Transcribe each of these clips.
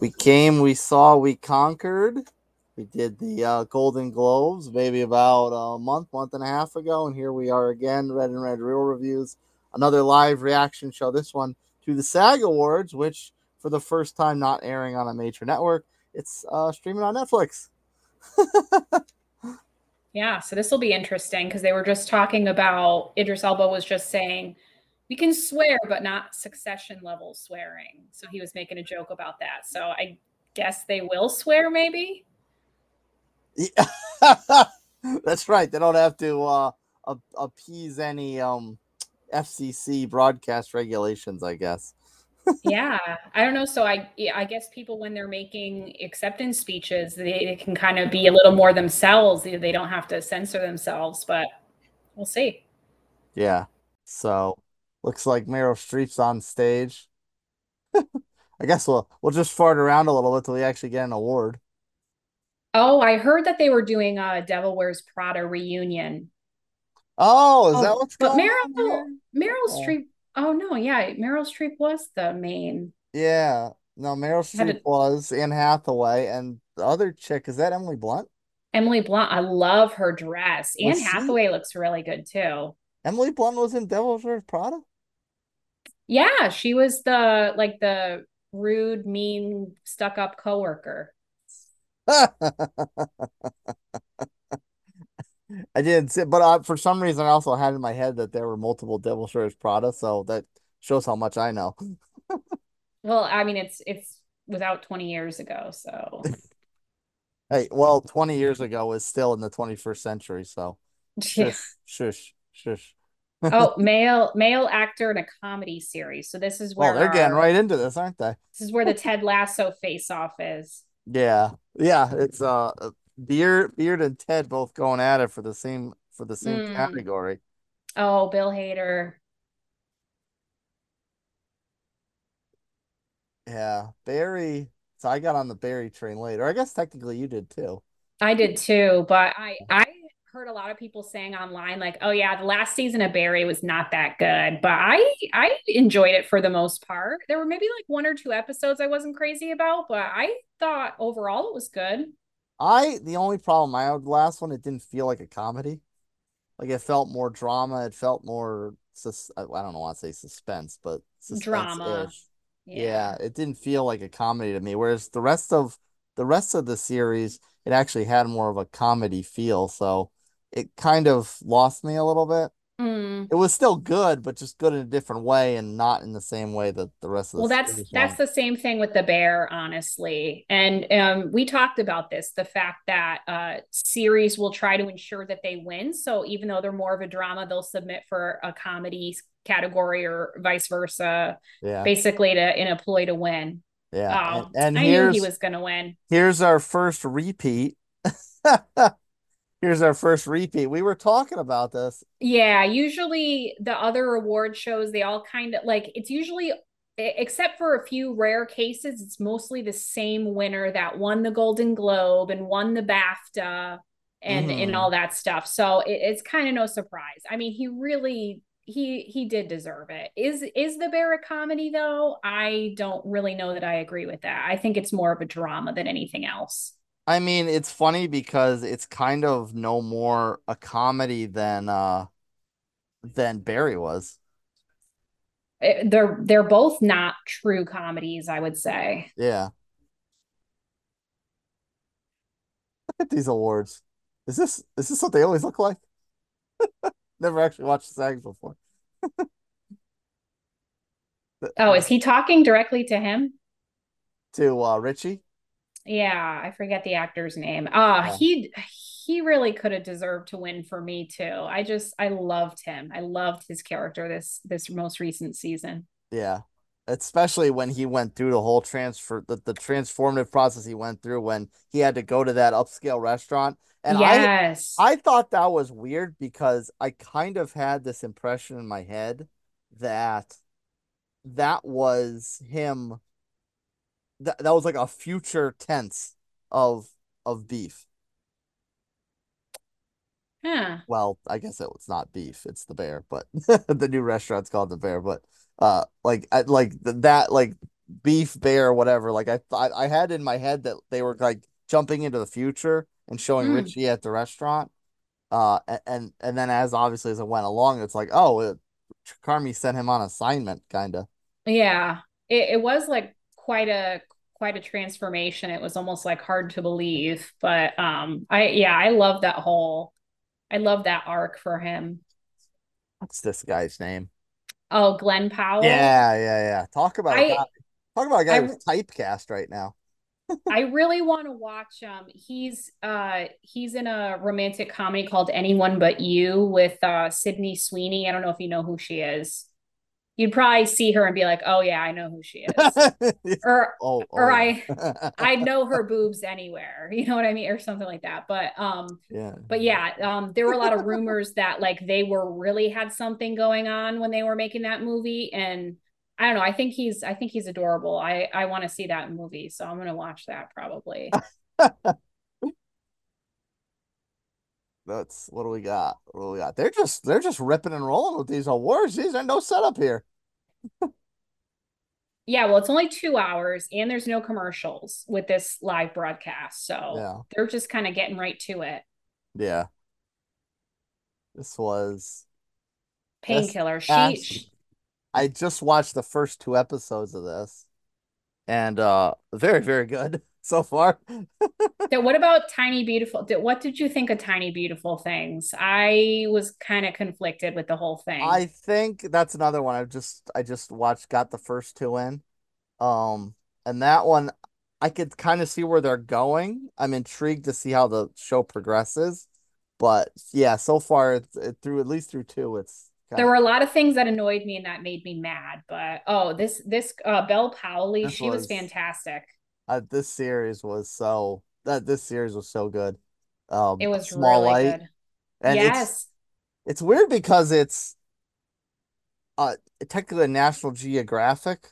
We came, we saw, we conquered. We did the uh, Golden Globes maybe about a month, month and a half ago, and here we are again, Red and Red Real Reviews, another live reaction show. This one to the SAG Awards, which for the first time not airing on a major network, it's uh, streaming on Netflix. yeah, so this will be interesting because they were just talking about Idris Elba was just saying we can swear, but not succession level swearing. So he was making a joke about that. So I guess they will swear, maybe. Yeah. That's right. They don't have to uh, appease any um, FCC broadcast regulations, I guess. yeah, I don't know. So I, I guess people when they're making acceptance speeches, they, they can kind of be a little more themselves. They, they don't have to censor themselves, but we'll see. Yeah. So Looks like Meryl Streep's on stage. I guess we'll we'll just fart around a little bit till we actually get an award. Oh, I heard that they were doing a Devil Wears Prada reunion. Oh, is oh, that what's but going Meryl, on? Meryl oh. Streep. Oh no, yeah, Meryl Streep was the main. Yeah, no, Meryl Streep to... was Anne Hathaway, and the other chick is that Emily Blunt. Emily Blunt, I love her dress. Anne Hathaway looks really good too. Emily Blunt was in Devil Wears Prada. Yeah, she was the like the rude, mean, stuck up coworker. I didn't see, but uh, for some reason, I also had in my head that there were multiple Devil Wears Prada, so that shows how much I know. well, I mean, it's it's without twenty years ago, so. hey, well, twenty years ago is still in the twenty first century, so. Yeah. Shush, shush, shush oh, male male actor in a comedy series. So this is where well, they're our, getting right into this, aren't they? This is where the Ted Lasso face off is. Yeah, yeah. It's uh, Beard, Beard, and Ted both going at it for the same for the same mm. category. Oh, Bill Hader. Yeah, Barry. So I got on the Barry train later. I guess technically you did too. I did too, but I I heard a lot of people saying online like oh yeah the last season of barry was not that good but i i enjoyed it for the most part. There were maybe like one or two episodes i wasn't crazy about but i thought overall it was good. I the only problem i had the last one it didn't feel like a comedy. Like it felt more drama it felt more sus- i don't know want to say suspense but drama. yeah. yeah it didn't feel like a comedy to me whereas the rest of the rest of the series it actually had more of a comedy feel so it kind of lost me a little bit. Mm. It was still good, but just good in a different way and not in the same way that the rest of the Well, that's that's the same thing with the bear, honestly. And um, we talked about this, the fact that uh, series will try to ensure that they win. So even though they're more of a drama, they'll submit for a comedy category or vice versa. Yeah. Basically to in a ploy to win. Yeah. Oh, and, and I knew he was gonna win. Here's our first repeat. here's our first repeat. We were talking about this. Yeah, usually the other award shows they all kind of like it's usually except for a few rare cases it's mostly the same winner that won the Golden Globe and won the BAFTA and mm-hmm. and all that stuff. So it, it's kind of no surprise. I mean, he really he he did deserve it. Is is the bear a comedy though? I don't really know that I agree with that. I think it's more of a drama than anything else. I mean, it's funny because it's kind of no more a comedy than uh than Barry was. Eh, they're they're both not true comedies, I would say. Yeah. Look at these awards. Is this is this what they always look like? Never actually watched the SAGs before. oh, is he talking directly to him? To uh Richie? Yeah, I forget the actor's name. Uh yeah. he he really could have deserved to win for me too. I just I loved him. I loved his character this this most recent season. Yeah. Especially when he went through the whole transfer the, the transformative process he went through when he had to go to that upscale restaurant. And yes. I I thought that was weird because I kind of had this impression in my head that that was him that that was like a future tense of of beef. Yeah. Well, I guess it, it's not beef; it's the bear. But the new restaurant's called the Bear. But uh, like, I, like that, like beef bear whatever like i thought i had in my head that they were like jumping into the future and showing Mm. richie at the restaurant uh and and then as obviously as it went along it's like oh it, Carmy sent him on assignment kind of Yeah, it, it was like quite a quite a transformation. It was almost like hard to believe, but um, I yeah, I love that whole, I love that arc for him. what's this guy's name Oh, Glen Powell. yeah yeah yeah talk about a I- guy, talk about a guy I- who's typecast right now I really want to watch um he's uh he's in a romantic comedy called Anyone But You with uh Sydney Sweeney. I don't know if you know who she is. You'd probably see her and be like, "Oh yeah, I know who she is." or oh, or oh, I. I know her boobs anywhere. You know what I mean or something like that. But um yeah but yeah, um there were a lot of rumors that like they were really had something going on when they were making that movie and I don't know. I think he's I think he's adorable. I I want to see that movie, so I'm going to watch that probably. That's what do we got? What do we got? They're just they're just ripping and rolling with these awards. These are no setup here. Yeah, well, it's only two hours and there's no commercials with this live broadcast. So Yeah. they're just kind of getting right to it. Yeah. This was Painkiller. She, I just watched the first two episodes of this and uh very, very good so far. Th- what about Tiny Beautiful? Th- What did you think of Tiny Beautiful Things? I was kind of conflicted with the whole thing. I think that's another one I've just I just watched got the first two in. Um and that one I could kind of see where they're going. I'm intrigued to see how the show progresses. But yeah, so far it's it, through at least through two it's there were a lot of things that annoyed me and that made me mad. But oh, this this uh Bel Powley, This she was was- fantastic. Uh, this series was so that this series was so good. Um, It was Small really Light, good. and it's yes. it's weird because it's uh technically a National Geographic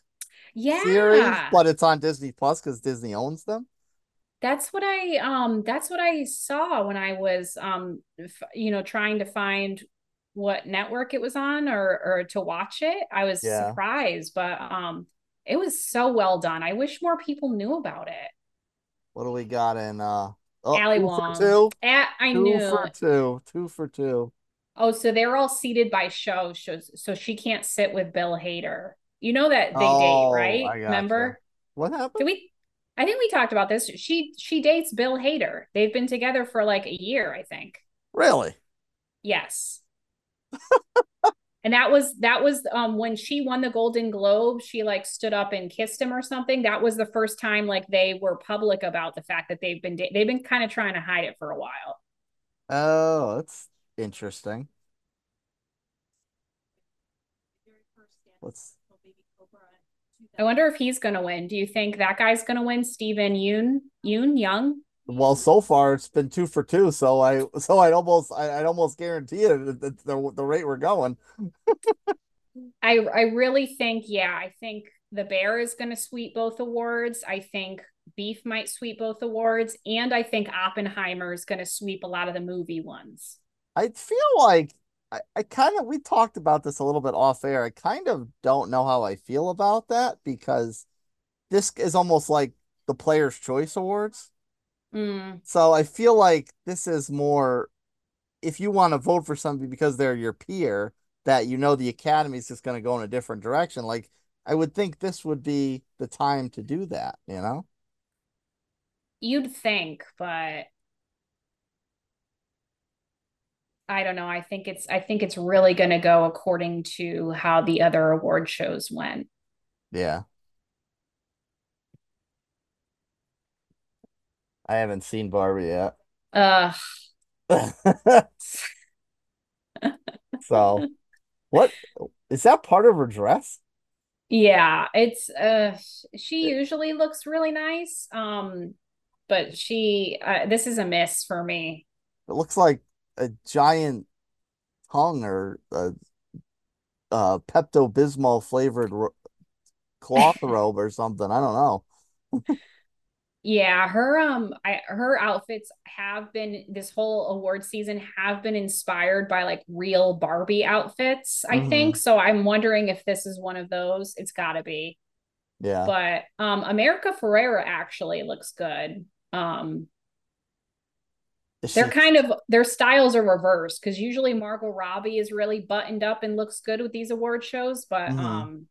Yeah. series, but it's on Disney Plus because Disney owns them. That's what I um that's what I saw when I was um f- you know trying to find what network it was on or or to watch it. I was Yeah. surprised, but um it was so well done. I wish more people knew about it. What do we got in uh oh, two Wong. for two? Ah, I Two knew. for two. Two for two. Oh, so they're all seated by show, so so she can't sit with Bill Hader. You know that they Oh, date, right? Remember? What happened? Did we? I think we talked about this. She she dates Bill Hader. They've been together for like a year, I think. Really? Yes. and that was that was um when she won the Golden Globe, she like stood up and kissed him or something. That was the first time like they were public about the fact that they've been da- they've been kind of trying to hide it for a while. Oh, that's interesting. Let's I wonder if he's going to win. Do you think that guy's going to win? Steven Yoon Yoon Young? Well, so far it's been two for two, so I so I'd almost I, I'd almost guarantee it the, the the rate we're going. I I really think yeah, I think the Bear is going to sweep both awards. I think Beef might sweep both awards, and I think Oppenheimer is going to sweep a lot of the movie ones. I feel like I, I kind of we talked about this a little bit off air. I kind of don't know how I feel about that because this is almost like the Players' Choice Awards. Mm, So I feel like this is more if you want to vote for somebody because they're your peer, that you know the academy is just going to go in a different direction. Like I would think this would be the time to do that, you know? you'd think, but I don't know. I think it's I think it's really going to go according to how the other award shows went. Yeah. I haven't seen Barbie yet. Uh So, what is that part of her dress? Yeah, it's uh she usually looks really nice. Um but she uh, this is a miss for me. It looks like a giant tongue or a, a Pepto Bismol flavored ro- cloth robe or something. I don't know. Yeah, her um I her outfits have been this whole award season have been inspired by like real Barbie outfits, I Mhm. think. So I'm wondering if this is one of those. It's got to be. Yeah. But um America Ferrera actually looks good. Um they're kind of their styles are reversed because usually Margot Robbie is really buttoned up and looks good with these award shows, but mm-hmm. um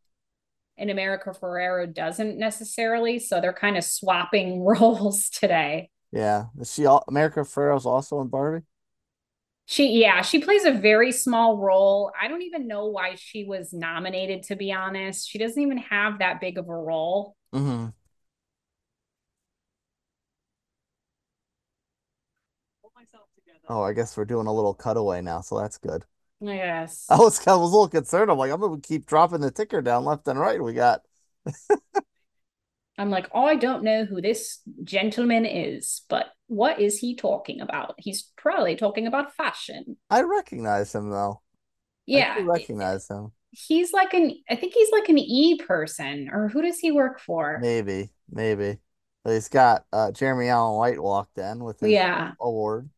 in America Ferrera doesn't necessarily. So they're kind of swapping roles today. Yeah. Is she all America Ferrera's also in Barbie? She yeah, she plays a very small role. I don't even know why she was nominated to be honest. She doesn't even have that big of a role. Mm-hmm. Oh, I guess we're doing a little cutaway now, so that's good. Yes. I was I was a little concerned. I'm like, I'm gonna keep dropping the ticker down left and right. We got I'm like, oh, I don't know who this gentleman is, but what is he talking about? He's probably talking about fashion. I recognize him though. Yeah. I recognize him. He's like an I think he's like an E person, or who does he work for? Maybe, maybe. But he's got uh Jeremy Allen White walked in with his yeah. award.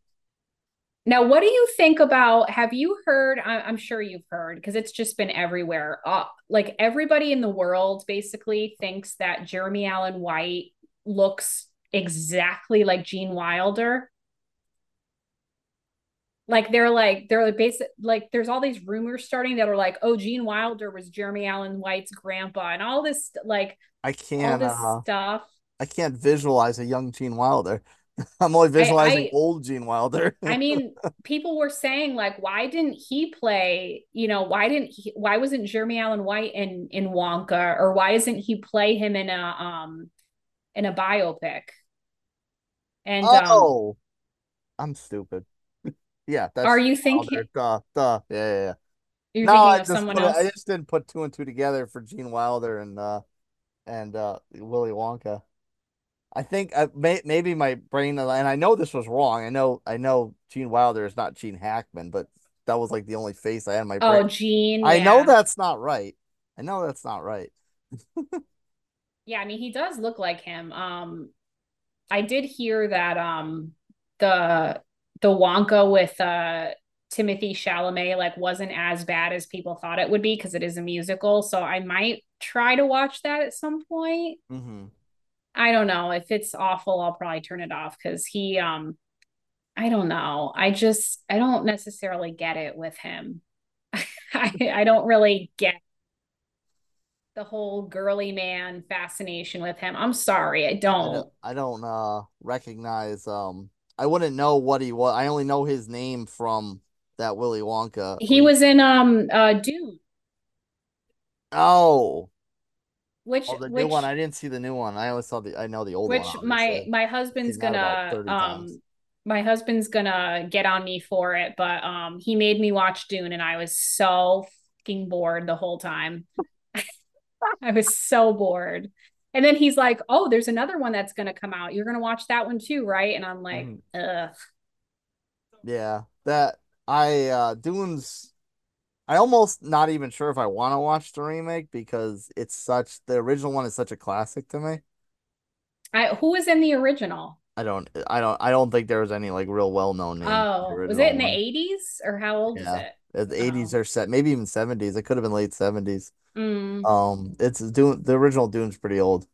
Now, what do you think about? Have you heard? I'm sure you've heard because it's just been everywhere. Uh, like everybody in the world basically thinks that Jeremy Allen White looks exactly like Gene Wilder. Like they're like they're like basic like there's all these rumors starting that are like oh Gene Wilder was Jeremy Allen White's grandpa and all this like I can't all this uh, stuff. I can't visualize a young Gene Wilder. I'm only visualizing I, I, old Gene Wilder. I mean, people were saying like, why didn't he play? You know, why didn't he? Why wasn't Jeremy Allen White in in Wonka, or why isn't he play him in a um in a biopic? And oh, um, I'm stupid. yeah, that's are you thinking? Duh, duh. Yeah, yeah. yeah. You're no, I just, put, I just didn't put two and two together for Gene Wilder and uh and uh Willy Wonka. I think uh, may, maybe my brain and I know this was wrong. I know I know Gene Wilder is not Gene Hackman, but that was like the only face I had in my brain. Oh, Gene. I yeah. know that's not right. I know that's not right. yeah, I mean he does look like him. Um I did hear that um the the Wonka with uh Timothée Chalamet like wasn't as bad as people thought it would be because it is a musical. So I might try to watch that at some point. Mm-hmm. I don't know. If it's awful, I'll probably turn it off because he um I don't know. I just I don't necessarily get it with him. I I don't really get the whole girly man fascination with him. I'm sorry, I don't. I don't, I don't uh recognize um I wouldn't know what he was. I only know his name from that Willy Wonka. He was in um uh Dune. Oh, which oh, the which, new one? I didn't see the new one. I always saw the. I know the old which one. Which my my husband's gonna um. Times. My husband's gonna get on me for it, but um, he made me watch Dune, and I was so fucking bored the whole time. I was so bored. And then he's like, "Oh, there's another one that's gonna come out. You're gonna watch that one too, right?" And I'm like, mm. "Ugh." Yeah, that I uh Dune's I almost not even sure if I want to watch the remake because it's such the original one is such a classic to me. I who was in the original? I don't I don't I don't think there was any like real well known name. Oh, was it in one. the eighties or how old yeah. is it? The eighties oh. are set, maybe even seventies. It could have been late seventies. Mm. Um, it's Dune. The original Dune's pretty old.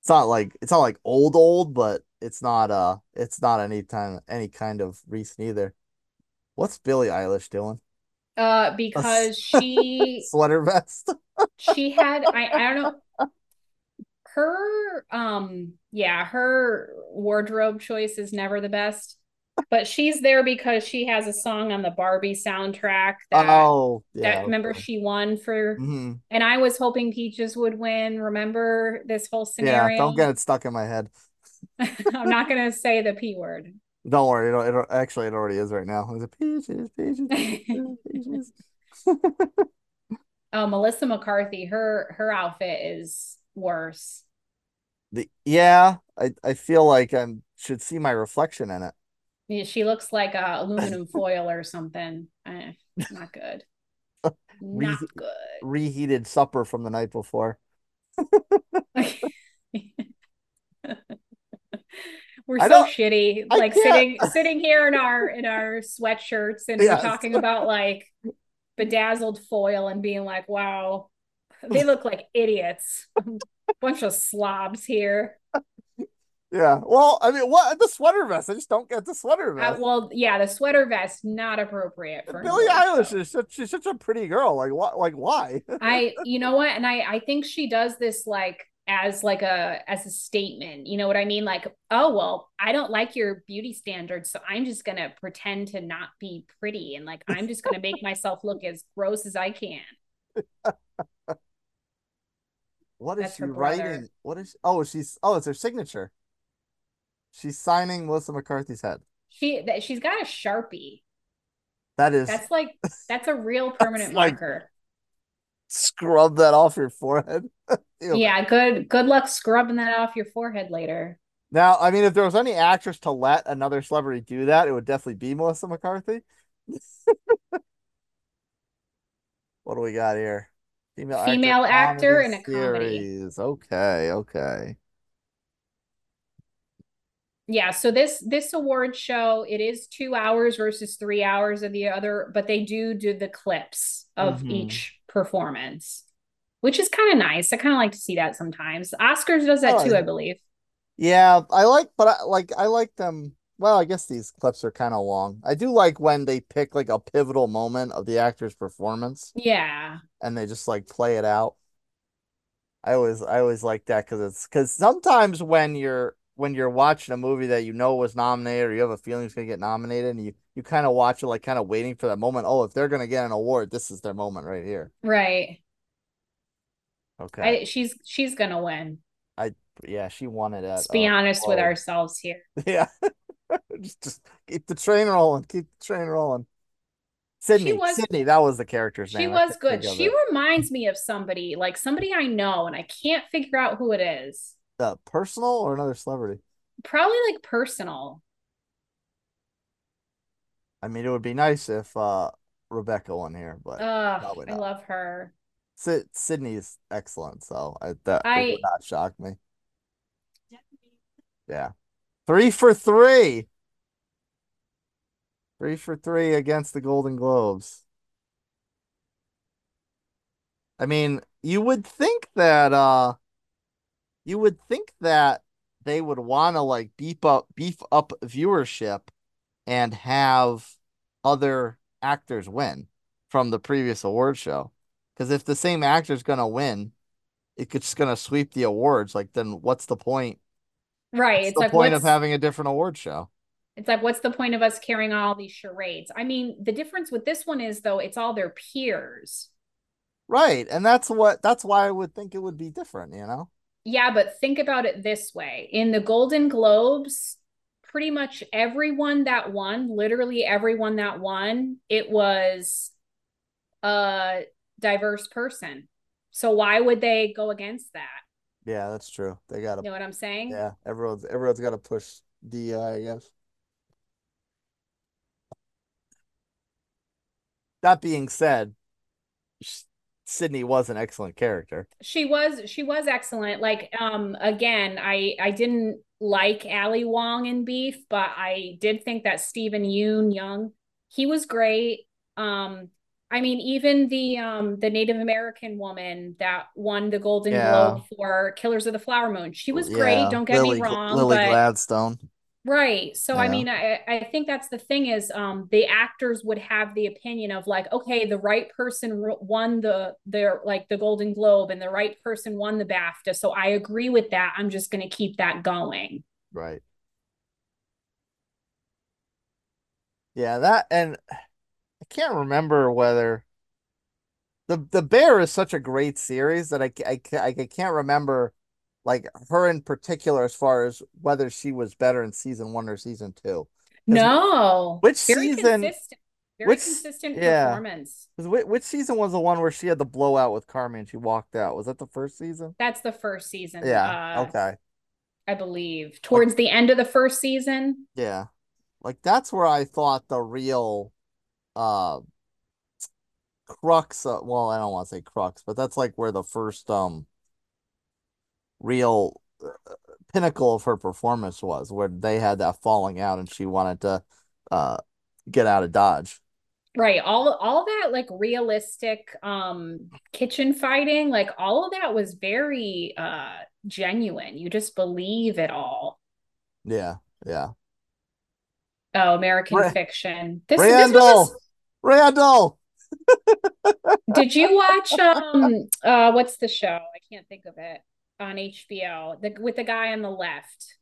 It's not like it's not like old old, but it's not uh it's not any time any kind of recent either. What's Billie Eilish doing? Uh, because she sweater vest. she had I I don't know her um yeah her wardrobe choice is never the best but she's there because she has a song on the Barbie soundtrack that, oh yeah, that remember she won for mm-hmm. and I was hoping Peaches would win. Remember this whole scenario yeah don't get it stuck in my head. I'm not gonna say the p word don't worry, it, it actually it already is right now. It's a peaches, peaches, peaches. peaches. oh, Melissa McCarthy, her her outfit is worse. The yeah, I I feel like I should see my reflection in it. Yeah, she looks like a aluminum foil or something. Eh, not good. not good. Reheated supper from the night before. We're so shitty like sitting sitting here in our in our sweatshirts and yes. we're talking about like bedazzled foil and being like wow they look like idiots. Bunch of slobs here. Yeah. Well, I mean, what the sweater vest? I just don't get the sweater Uh, vest. well, yeah, the sweater vest not appropriate for Billie Eilish show. is such she's such a pretty girl. Like what? Like why? I, you know what, and I, I think she does this like as like a as a statement. You know what I mean? Like, oh well, I don't like your beauty standards, so I'm just gonna pretend to not be pretty, and like I'm just gonna make myself look as gross as I can. What is That's she writing? What is? Oh, she's. Oh, it's her signature. She's signing Melissa McCarthy's head. She that she's got a sharpie. That is That's like that's a real permanent like- marker. Scrub that off your forehead. Ew. Yeah, good good luck scrubbing that off your forehead later. Now, I mean, if there was any actress to let another celebrity do that, it would definitely be Melissa McCarthy. what do we got here? Female, Female actor in a comedy comedy. Okay, okay. Yeah, so this this award show it is two hours versus three hours of the other, but they do do the clips of Mhm. each performance, which is kind of nice. I kind of like to see that sometimes. Oscars does I that too, like I believe. Yeah, I like, but I like, I like them. Well, I guess these clips are kind of long. I do like when they pick like a pivotal moment of the actor's performance Yeah, and they just like play it out. I always I always like that because it's because sometimes when you're when you're watching a movie that you know was nominated or you have a feeling it's gonna get nominated and you you kind of watch it like kind of waiting for that moment. Oh, if they're gonna get an award, this is their moment right here. right. Okay. I, she's she's gonna win. I yeah, she won it at Let's be uh, honest with ourselves here. Yeah. just just keep the train rolling. Keep the train rolling. Sydney, was- Sydney, that was the character's She name. I was good. She it. reminds me of somebody, like somebody I know, and I can't figure out who it is. uh, personal or another celebrity. Probably like personal. I mean, it would be nice if uh Rebecca won here, but Ugh, probably I love her. Syd- Sydney's excellent, so I, that it I- would not shock me. Yeah, three for three. Three for three against the Golden Globes. I mean, you would think that uh you would think that they would want to like beef up beef up viewership and have other actors win from the previous award show. Because if the same actor's gonna win, it's just gonna sweep the awards. Like, then what's the point? Right. What's it's the like point of having a different award show? it's like what's the point of us carrying on all these charades? I mean, the difference with this one is though it's all their peers. Right. And that's what that's why I would think it would be different, you know? Yeah, but think about it this way. In the Golden Globes, pretty much everyone that won, literally everyone that won, it was a diverse person. So why would they go against that? Yeah, that's true. They gotta You know what I'm saying? yeah, everyone's everyone's gotta push DEI, I guess. That being said, Sydney was an excellent character. She was she was excellent. Like um again, I I didn't like Ali Wong in Beef, but I did think that Steven Yoon Young, he was great. Um I mean even the um the Native American woman that won the Golden Yeah. Globe for Killers of the Flower Moon. She was great, don't get Lily, me wrong, Lily but Gladstone. Right. So I mean, I I think that's the thing is um the actors would have the opinion of like, okay, the right person won the the like the Golden Globe and the right person won the BAFTA. So I agree with that. I'm just going to keep that going. Right. Yeah, that and I can't remember whether the the Bear is such a great series that I I I can't remember like her in particular as far as whether she was better in season one or season two. No. which Very season- consistent. Very which- consistent yeah. performance. Which, which season was the one where she had the blowout with Carmen and she walked out? Was that the first season? That's the first season. Yeah. uh, Okay. I believe. Towards the end of the first season. Yeah. Like that's where I thought the real uh crux of, well, I don't want to say crux, but that's like where the first um real uh, pinnacle of her performance was, where they had that falling out and she wanted to uh get out of Dodge. Right. All all that like realistic um kitchen fighting, like all of that was very uh genuine. You just believe it all. Yeah, yeah. Oh, American Ra- Fiction. This, Randall, this was Randall. did you watch um uh what's the show? I can't think of it on HBO. The with the guy on the left.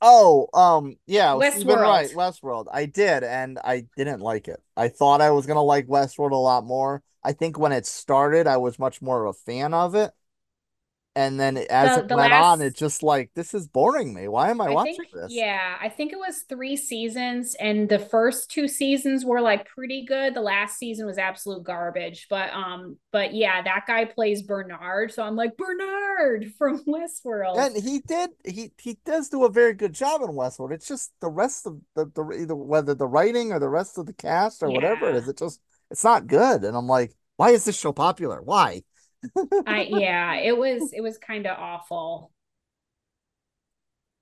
Oh, um, yeah, Westworld. Wright, Westworld. I did, and I didn't like it. I thought I was gonna like Westworld a lot more. I think when it started, I was much more of a fan of it. And then as The it the went on, it just like this is boring me. Why am I I watching think, this? yeah, I think it was three seasons, and the first two seasons were like pretty good. The last season was absolute garbage, but um, but yeah, that guy plays Bernard, so I'm like Bernard from Westworld. And he did he he does do a very good job in Westworld. It's just the rest of the the either whether the writing or the rest of the cast or whatever it Yeah, is, it just it's not good. And I'm like, why is this show popular? Why? I yeah, it was it was kind of awful.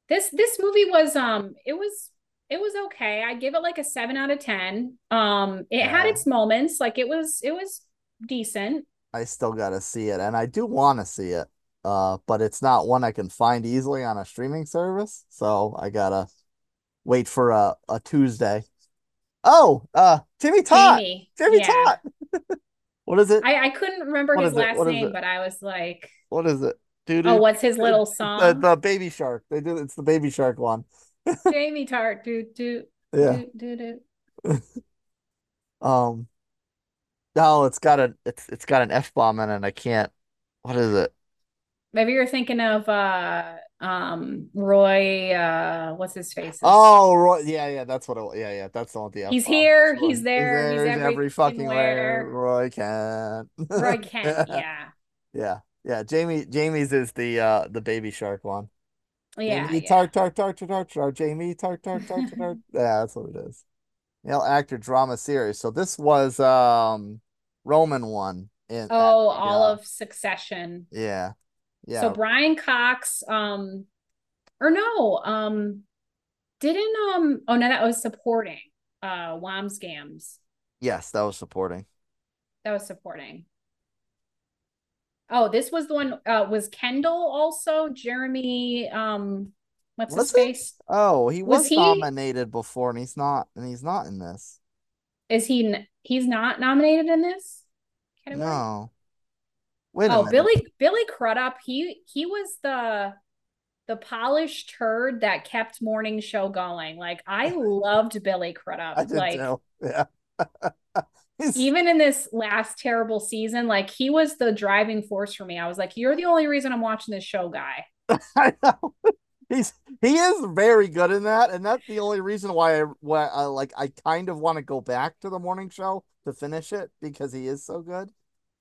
This this movie was um, it was it was okay. I give it like a seven out of ten. Um, it had its moments, like it was it was decent. I still gotta see it, and I do want to see it. Uh, but it's not one I can find easily on a streaming service, so I gotta wait for a, a Tuesday. Oh, uh, Jimmy Tot, Jamie, Jimmy yeah. Tot. What is it? I, I couldn't remember What his last name, but I was like, What is it? Dude, oh, what's his little song? the baby shark. They do it's the baby shark one. Jamie Tartt, do do Yeah. do do do. Um. No, it's got a it's it's got an F bomb in it. and I can't. What is it? Maybe you're thinking of uh um Roy uh what's his face? Oh, Roy. Yeah, yeah, that's what it. Yeah, yeah, that's the one the He's here, It's Roy. he's there, he's there, every fucking where. Roy Kent. Roy Kent, yeah. Yeah, yeah. Jamie, Jamie's is the uh the baby shark one. Yeah, Jamie yeah. tart tart tart tart tart tart. Jamie tart tart tart tart tart. Yeah, that's what it is. Male actor drama series. So this was um Roman one in Oh, all yeah. of Succession. Yeah. Yeah. So Brian Cox, um, or no, um, didn't um oh no, that was supporting uh Wambsgans. Yes, that was supporting. That was supporting. Oh, this was the one uh was Kendall also Jeremy um what's Was his he? face? Oh, he Was was he nominated before and he's not and he's not in this. is he he's not nominated in this category? No. Wait Oh. Billy Billy Crudup, he he was the the polished turd that kept morning show going. Like I loved Billy Crudup. I did Like too. Yeah. Even in this last terrible season, like he was the driving force for me. I was like, you're the only reason I'm watching this show, guy. I know. He's he is very good in that, and that's the only reason why I why I like I kind of want to go back to the morning show to finish it because he is so good.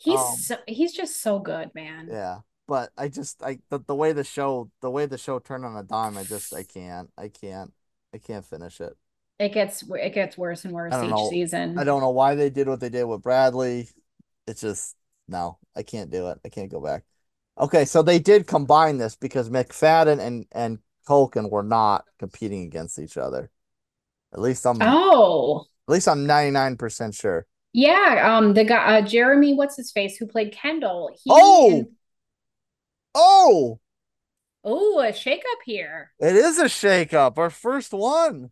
He's Um, so, he's just so good, man. Yeah. But I just I the, the way the show the way the show turned on a dime, I just I can't I can't I can't finish it. It gets it gets worse and worse each know. season. I don't know why they did what they did with Bradley. It's just no, I can't do it. I can't go back. Okay, so they did combine this because Macfadyen and and Culkin were not competing against each other. At least I'm Oh. at least I'm 99% sure. Yeah, um the guy uh, Jeremy what's his face who played Kendall. He Oh! and- Oh, oh, a shakeup here. it is a shakeup. Our first one.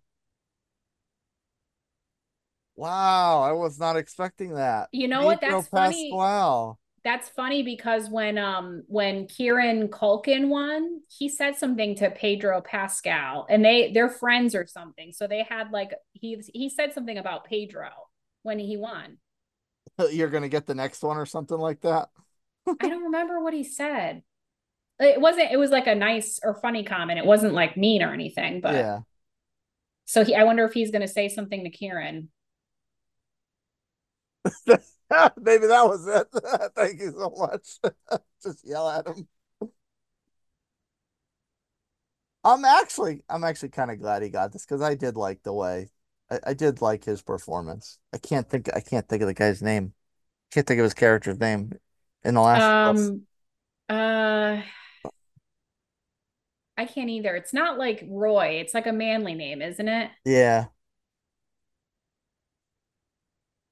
Wow, I was not expecting that. You know what? That's funny. Wow. That's funny because when um when Kieran Culkin won, he said something to Pedro Pascal, and they they're friends or something. So they had like he he said something about Pedro when he won. Uh, you're gonna get the next one or something like that. I don't remember what he said. It wasn't. It was like a nice or funny comment. It wasn't like mean or anything. But Yeah. so he, I wonder if he's going to say something to Kieran. Maybe that was it. Thank you so much. Just yell at him. I'm actually, I'm actually kind of glad he got this because I did like the way, I, I did like his performance. I can't think, I can't think of the guy's name. Can't think of his character's name in the last. Um, uh, I can't either. It's not like Roy. It's like a manly name, isn't it? yeah.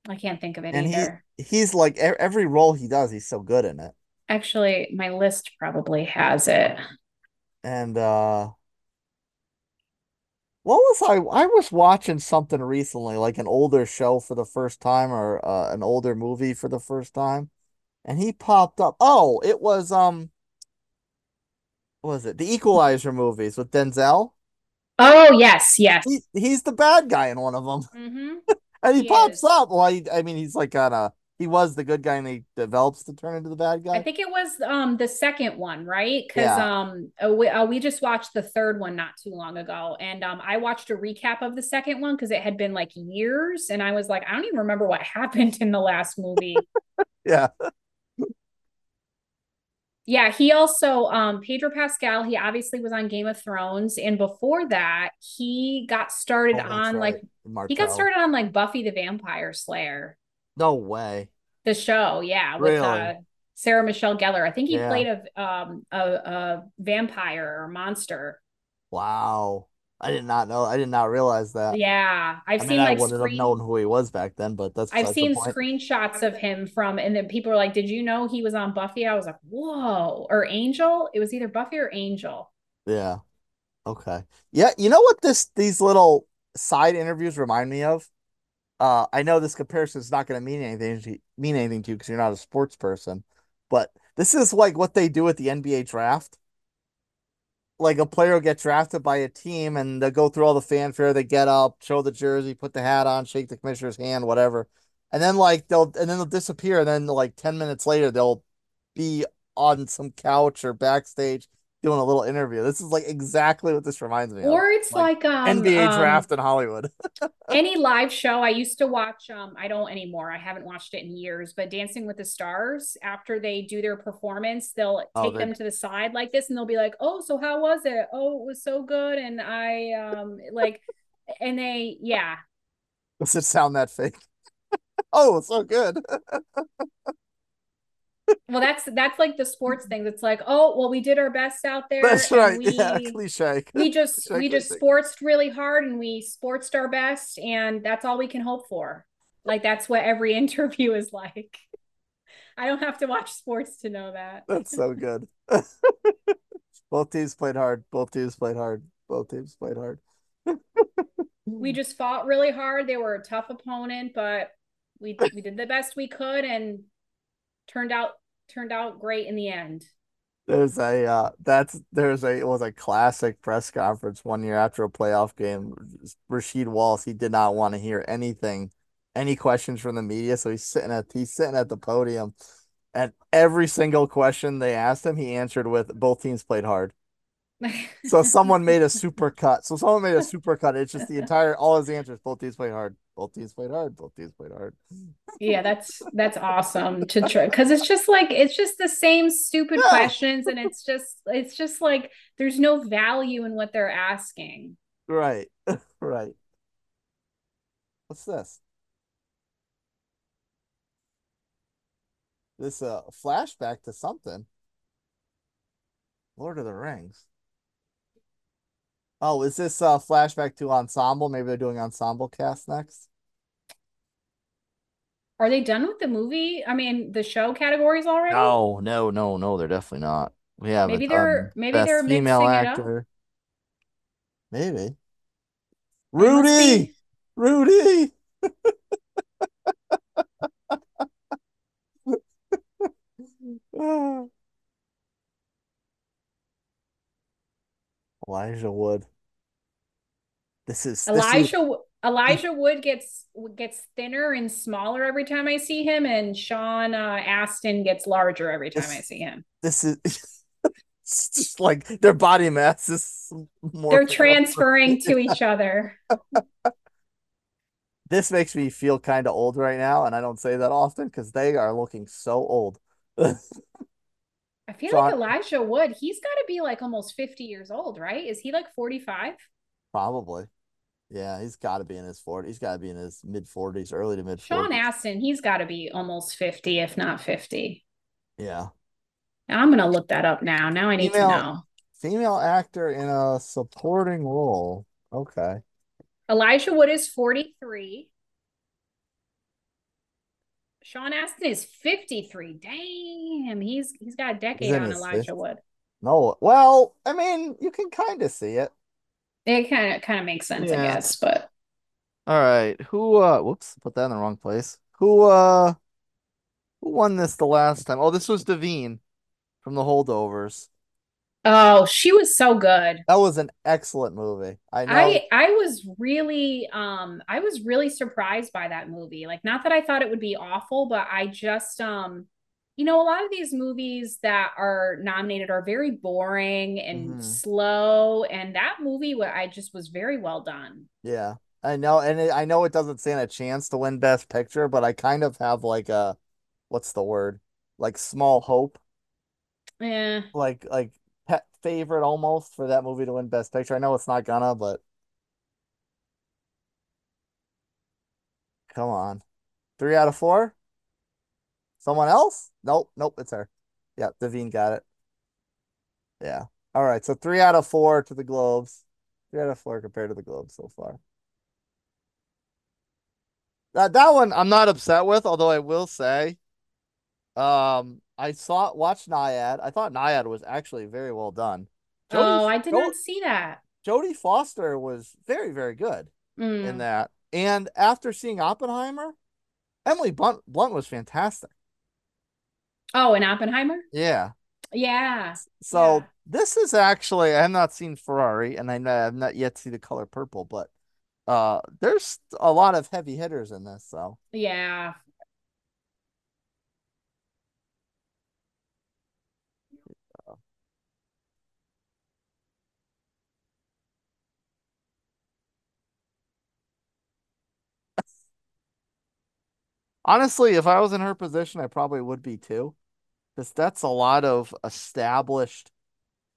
I can't think of it and either. he he's like every role he does, he's so good in it. Actually, my list probably has it. And uh what was I I was watching something recently, like an older show for the first time or uh, an older movie for the first time, and he popped up. Oh, it was um what was it? The Equalizer movies with Denzel. Oh, yes, yes. He, he's the bad guy in one of them. hmm And he, He pops is. up. Well, he, I mean, he's like kind of he was the good guy and he develops to turn into the bad guy. I think it was um the second one, right? Because Yeah. um uh, we, uh, we just watched the third one not too long ago, and um I watched a recap of the second one because it had been like years, and I was like, I don't even remember what happened in the last movie. Yeah. Yeah, he also um Pedro Pascal, he obviously was on Game of Thrones and before that, he got started Oh, on right. like he got started on like Buffy the Vampire Slayer, No way. the show, yeah, with Really? uh Sarah Michelle Gellar. I think he Yeah. played a um a, a vampire or monster. Wow. I did not know. I did not realize that. Yeah, I've I seen I like wouldn't have known who he was back then, but that's I've seen screenshots of him from, and then people were like, "Did you know he was on Buffy?" I was like, "Whoa!" Or Angel. It was either Buffy or Angel. Yeah. Okay. Yeah, you know what this these little side interviews remind me of? Uh, I know this comparison is not going to mean anything to mean anything to you because you're not a sports person, but this is like what they do at the NBA draft. Like a player will get drafted by a team and they'll go through all the fanfare. They get up, show the jersey, put the hat on, shake the commissioner's hand, whatever. And then like they'll and then they'll disappear. And then like 10 minutes later, they'll be on some couch or backstage doing a little interview. This is like exactly what this reminds me of. Or it's Like, like, um, NBA um, draft in Hollywood. any live show. I used to watch. Um, I don't anymore. I haven't watched it in years. But Dancing with the Stars, after they do their performance, they'll Oh, take they- them to the side like this, and they'll be like, "Oh, so how was it? Oh, it was so good." And I um like, and they yeah. Does it sound that fake? oh, so good. Well, that's that's like the sports thing. It's like, oh, well, we did our best out there. That's right. We, yeah, cliche. we just Cliche, we just sportsed really hard and we sportsed our best, and that's all we can hope for. Like that's what every interview is like. I don't have to watch sports to know that. That's so good. Both teams played hard. Both teams played hard. Both teams played hard. We just fought really hard. They were a tough opponent, but we we did the best we could and turned out turned out great in the end. There's a uh that's there's a it was a classic press conference one year after a playoff game. Rasheed Wallace, he did not want to hear anything, any questions from the media. So he's sitting at he's sitting at the podium and every single question they asked him, he answered with both teams played hard. So someone made a super cut. So someone made a super cut. It's just the entire all his answers. Both teams played hard. Both teams played hard. Both teams played hard. Yeah, that's that's awesome to try because it's just like it's just the same stupid Yeah. questions and it's just it's just like there's no value in what they're asking. Right. Right. What's this? This uh flashback to something. Lord of the Rings. Oh, is this uh flashback to ensemble? Maybe they're doing ensemble cast next. Are they done with the movie? I mean, the show categories already? No, no, no, no, they're definitely not. We haven't Maybe they're- done maybe they're female mixing it up. actor. Maybe. Rudy! Rudy! Ah. Elijah Wood. This is this is Elijah Wood gets gets thinner and smaller every time I see him, and Sean uh, Astin gets larger every time I see him. this is it's just like their body mass is more They're transferring to each other. This makes me feel kind of old right now, and I don't say that often because they are looking so old. I feel Sean- like Elijah Wood, he's got to be like almost 50 years old, right? Is he like 45? Probably. Yeah, he's got to be in his 40s. He's got to be in his mid 40s, early to mid 40s. Sean Astin, he's got to be almost 50, if not 50. Yeah. Now I'm going to look that up now. Now I need Female- to know. Female actor in a supporting role. Okay. Elijah Wood is 43. Sean Astin is 53. Damn, he's he's got a decade He's on Elijah 50s. Wood. No, well, I mean, you can kind of see it. It kind of kind of makes sense, I guess, but All right, who? uh Whoops, put that in the wrong place. Who? uh Who won this the last time? Oh, this was Da'Vine from the Holdovers. oh, she was so good. That was an excellent movie. I know. I I was really um I was really surprised by that movie. Like not that I thought it would be awful, but I just um you know a lot of these movies that are nominated are very boring and Mhm. slow and that movie wa- I just was very well done. Yeah, I know, and it, I know it doesn't stand a chance to win Best Picture, but I kind of have like a, what's the word? Like small hope, Yeah. like like pet favorite almost for that movie to win Best Picture. I know it's not gonna, but come on, three out of four. Someone else? Nope, nope, it's her. Yeah, Da'Vine got it. Yeah. All right, so three out of four to the Globes. Three out of four compared to the Globes so far. That that one I'm not upset with, although I will say, um, I saw watched Nyad. I thought Nyad was actually very well done. Oh, I did Jo- not see that. Jodie Foster was very, very good Mm. in that. And after seeing Oppenheimer, Emily Blunt Blunt was fantastic. Oh, and Oppenheimer? Yeah. Yeah. So Yeah. this is actually I have not seen Ferrari, and I I have not yet seen the color purple, but uh, there's a lot of heavy hitters in this. So Yeah. honestly, if I was in her position, I probably would be too, because that's a lot of established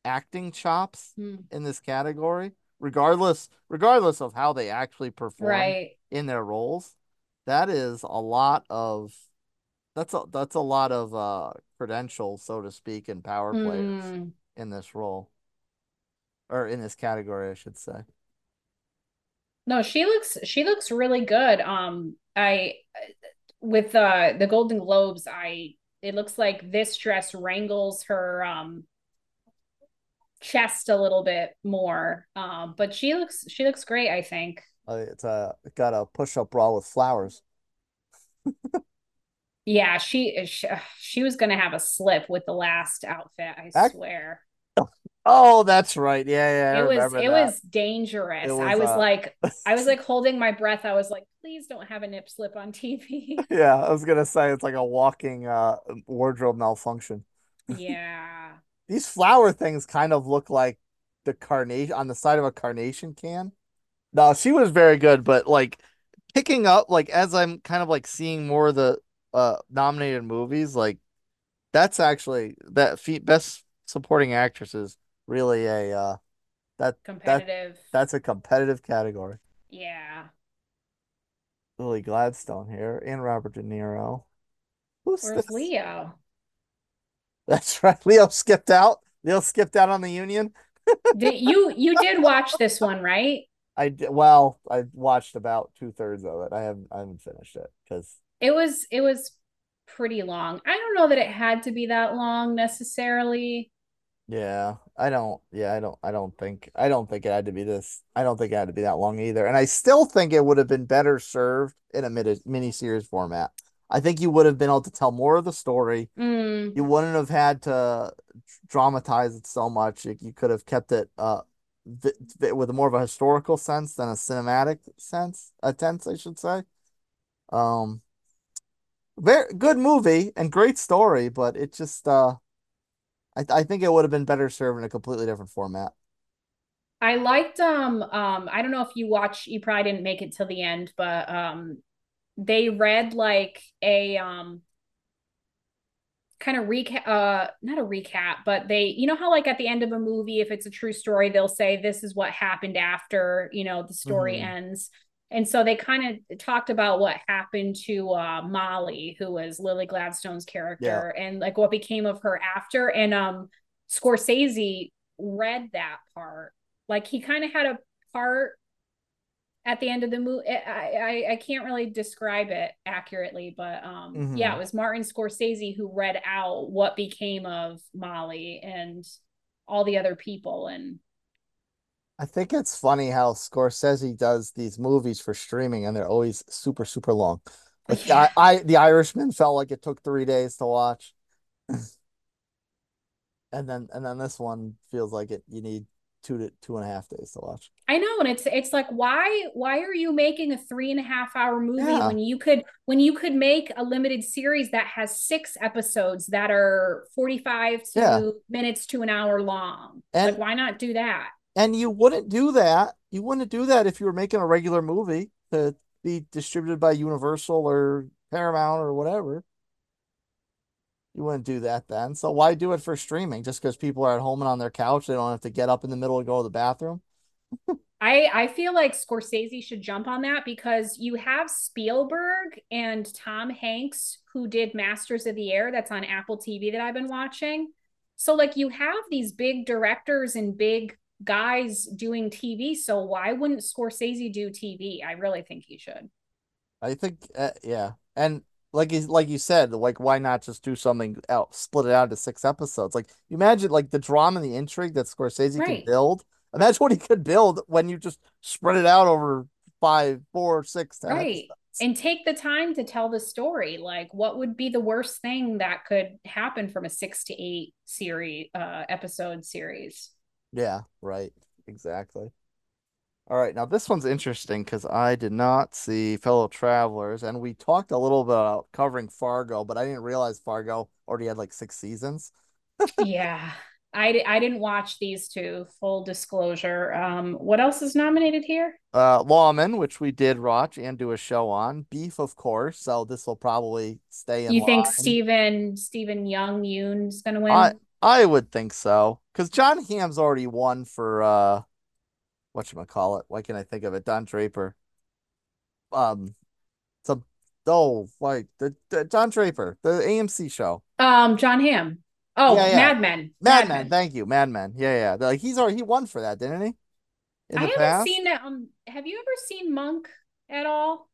acting chops Hmm. in this category, regardless regardless of how they actually perform Right. in their roles. That is a lot of that's a that's a lot of uh credentials, so to speak, and power players Mm. in this role. Or in this category, I should say. No, she looks she looks really good. Um, I with uh the Golden Globes, I it looks like this dress wrangles her um chest a little bit more. Um, but she looks she looks great, I think. Uh, it's a got a push-up bra with flowers. Yeah, she she, she was gonna have a slip with the last outfit, I Ac- swear. Oh, that's right. Yeah, yeah, I it was it that. was dangerous. It I was, was uh, like I was like holding my breath. I was like, please don't have a nip slip on TV. Yeah, I was gonna say it's like a walking uh wardrobe malfunction. yeah. These flower things kind of look like the carnation on the side of a carnation can. No, she was very good, but like picking up like as I'm kind of like seeing more of the uh nominated movies, like that's actually that fe best supporting actress is really a uh that Competitive. that's a competitive category. yeah. Lily Gladstone here and Robert De Niro. Who's Where's this? Leo? That's right. Leo skipped out. Leo skipped out on the Union. Did you you did watch this one, right? I did, well, I watched about two thirds of it. I haven't I haven't finished it because It was it was pretty long. I don't know that it had to be that long necessarily. Yeah, I don't yeah, I don't I don't think I don't think it had to be this. I don't think it had to be that long either. And I still think it would have been better served in a mini mini series format. I think you would have been able to tell more of the story. Mm, You wouldn't have had to dramatize it so much. You, you could have kept it uh vi vi with more of a historical sense than a cinematic sense, a tense, I should say. Um, very good movie and great story, but it just uh, I I think it would have been better served in a completely different format. I liked um um I don't know if you watch you probably didn't make it till the end, but um they read like a um kind of recap uh not a recap but they you know how like at the end of a movie if it's a true story they'll say this is what happened after you know the story Mhm. ends and so they kind of talked about what happened to uh Molly who was Lily Gladstone's character and like what became of her after and um Scorsese read that part like he kind of had a part at the end of the movie. I, I I can't really describe it accurately, but um Mhm. yeah, it was Martin Scorsese who read out what became of Molly and all the other people and I think it's funny how Scorsese does these movies for streaming and they're always super, super long. Like Yeah. I, I The Irishman felt like it took three days to watch. And then and then this one feels like it you need two to two and a half days to watch. I know, and it's it's like why why are you making a three and a half hour movie Yeah. when you could when you could make a limited series that has six episodes that are 45 to Yeah. minutes to an hour long? And- like why not do that? And you wouldn't do that. You wouldn't do that if you were making a regular movie to be distributed by Universal or Paramount or whatever. You wouldn't do that then. So why do it for streaming? Just because people are at home and on their couch, they don't have to get up in the middle and go to the bathroom. I I feel like Scorsese should jump on that because you have Spielberg and Tom Hanks who did Masters of the Air that's on Apple TV that I've been watching. So like you have these big directors and big guys doing TV, so why wouldn't Scorsese do TV? I really think he should. I think, uh, yeah, and like like you said, like why not just do something else, split it out into six episodes? Like you imagine like the drama and the intrigue that Scorsese Right. can build. Imagine what he could build when you just spread it out over five, four, six, ten Right. episodes. And take the time to tell the story. Like what would be the worst thing that could happen from a 6 to 8 series uh episode series? Yeah, right. Exactly. All right, now this one's interesting because I did not see Fellow Travelers, and we talked a little bit about covering Fargo, but I didn't realize Fargo already had like six seasons. yeah. I, I didn't watch these two, full disclosure. Um, what else is nominated here? Uh, Lawmen, which we did watch and do a show on. Beef, of course. So this will probably stay in You think. Steven Steven Yeun Yeun's gonna win? I I would think so because Jon Hamm's already won for uh, whatchamacallit. Why can't I think of it? Don Draper. Um, some oh, like the, the John Draper, the AMC show. um, John Hamm. Oh, Yeah, yeah. Mad Men. Mad Men, thank you, Mad Men. Yeah, yeah. Like he's already he won for that, didn't he? In I the haven't past? seen it. Um, have you ever seen Monk at all?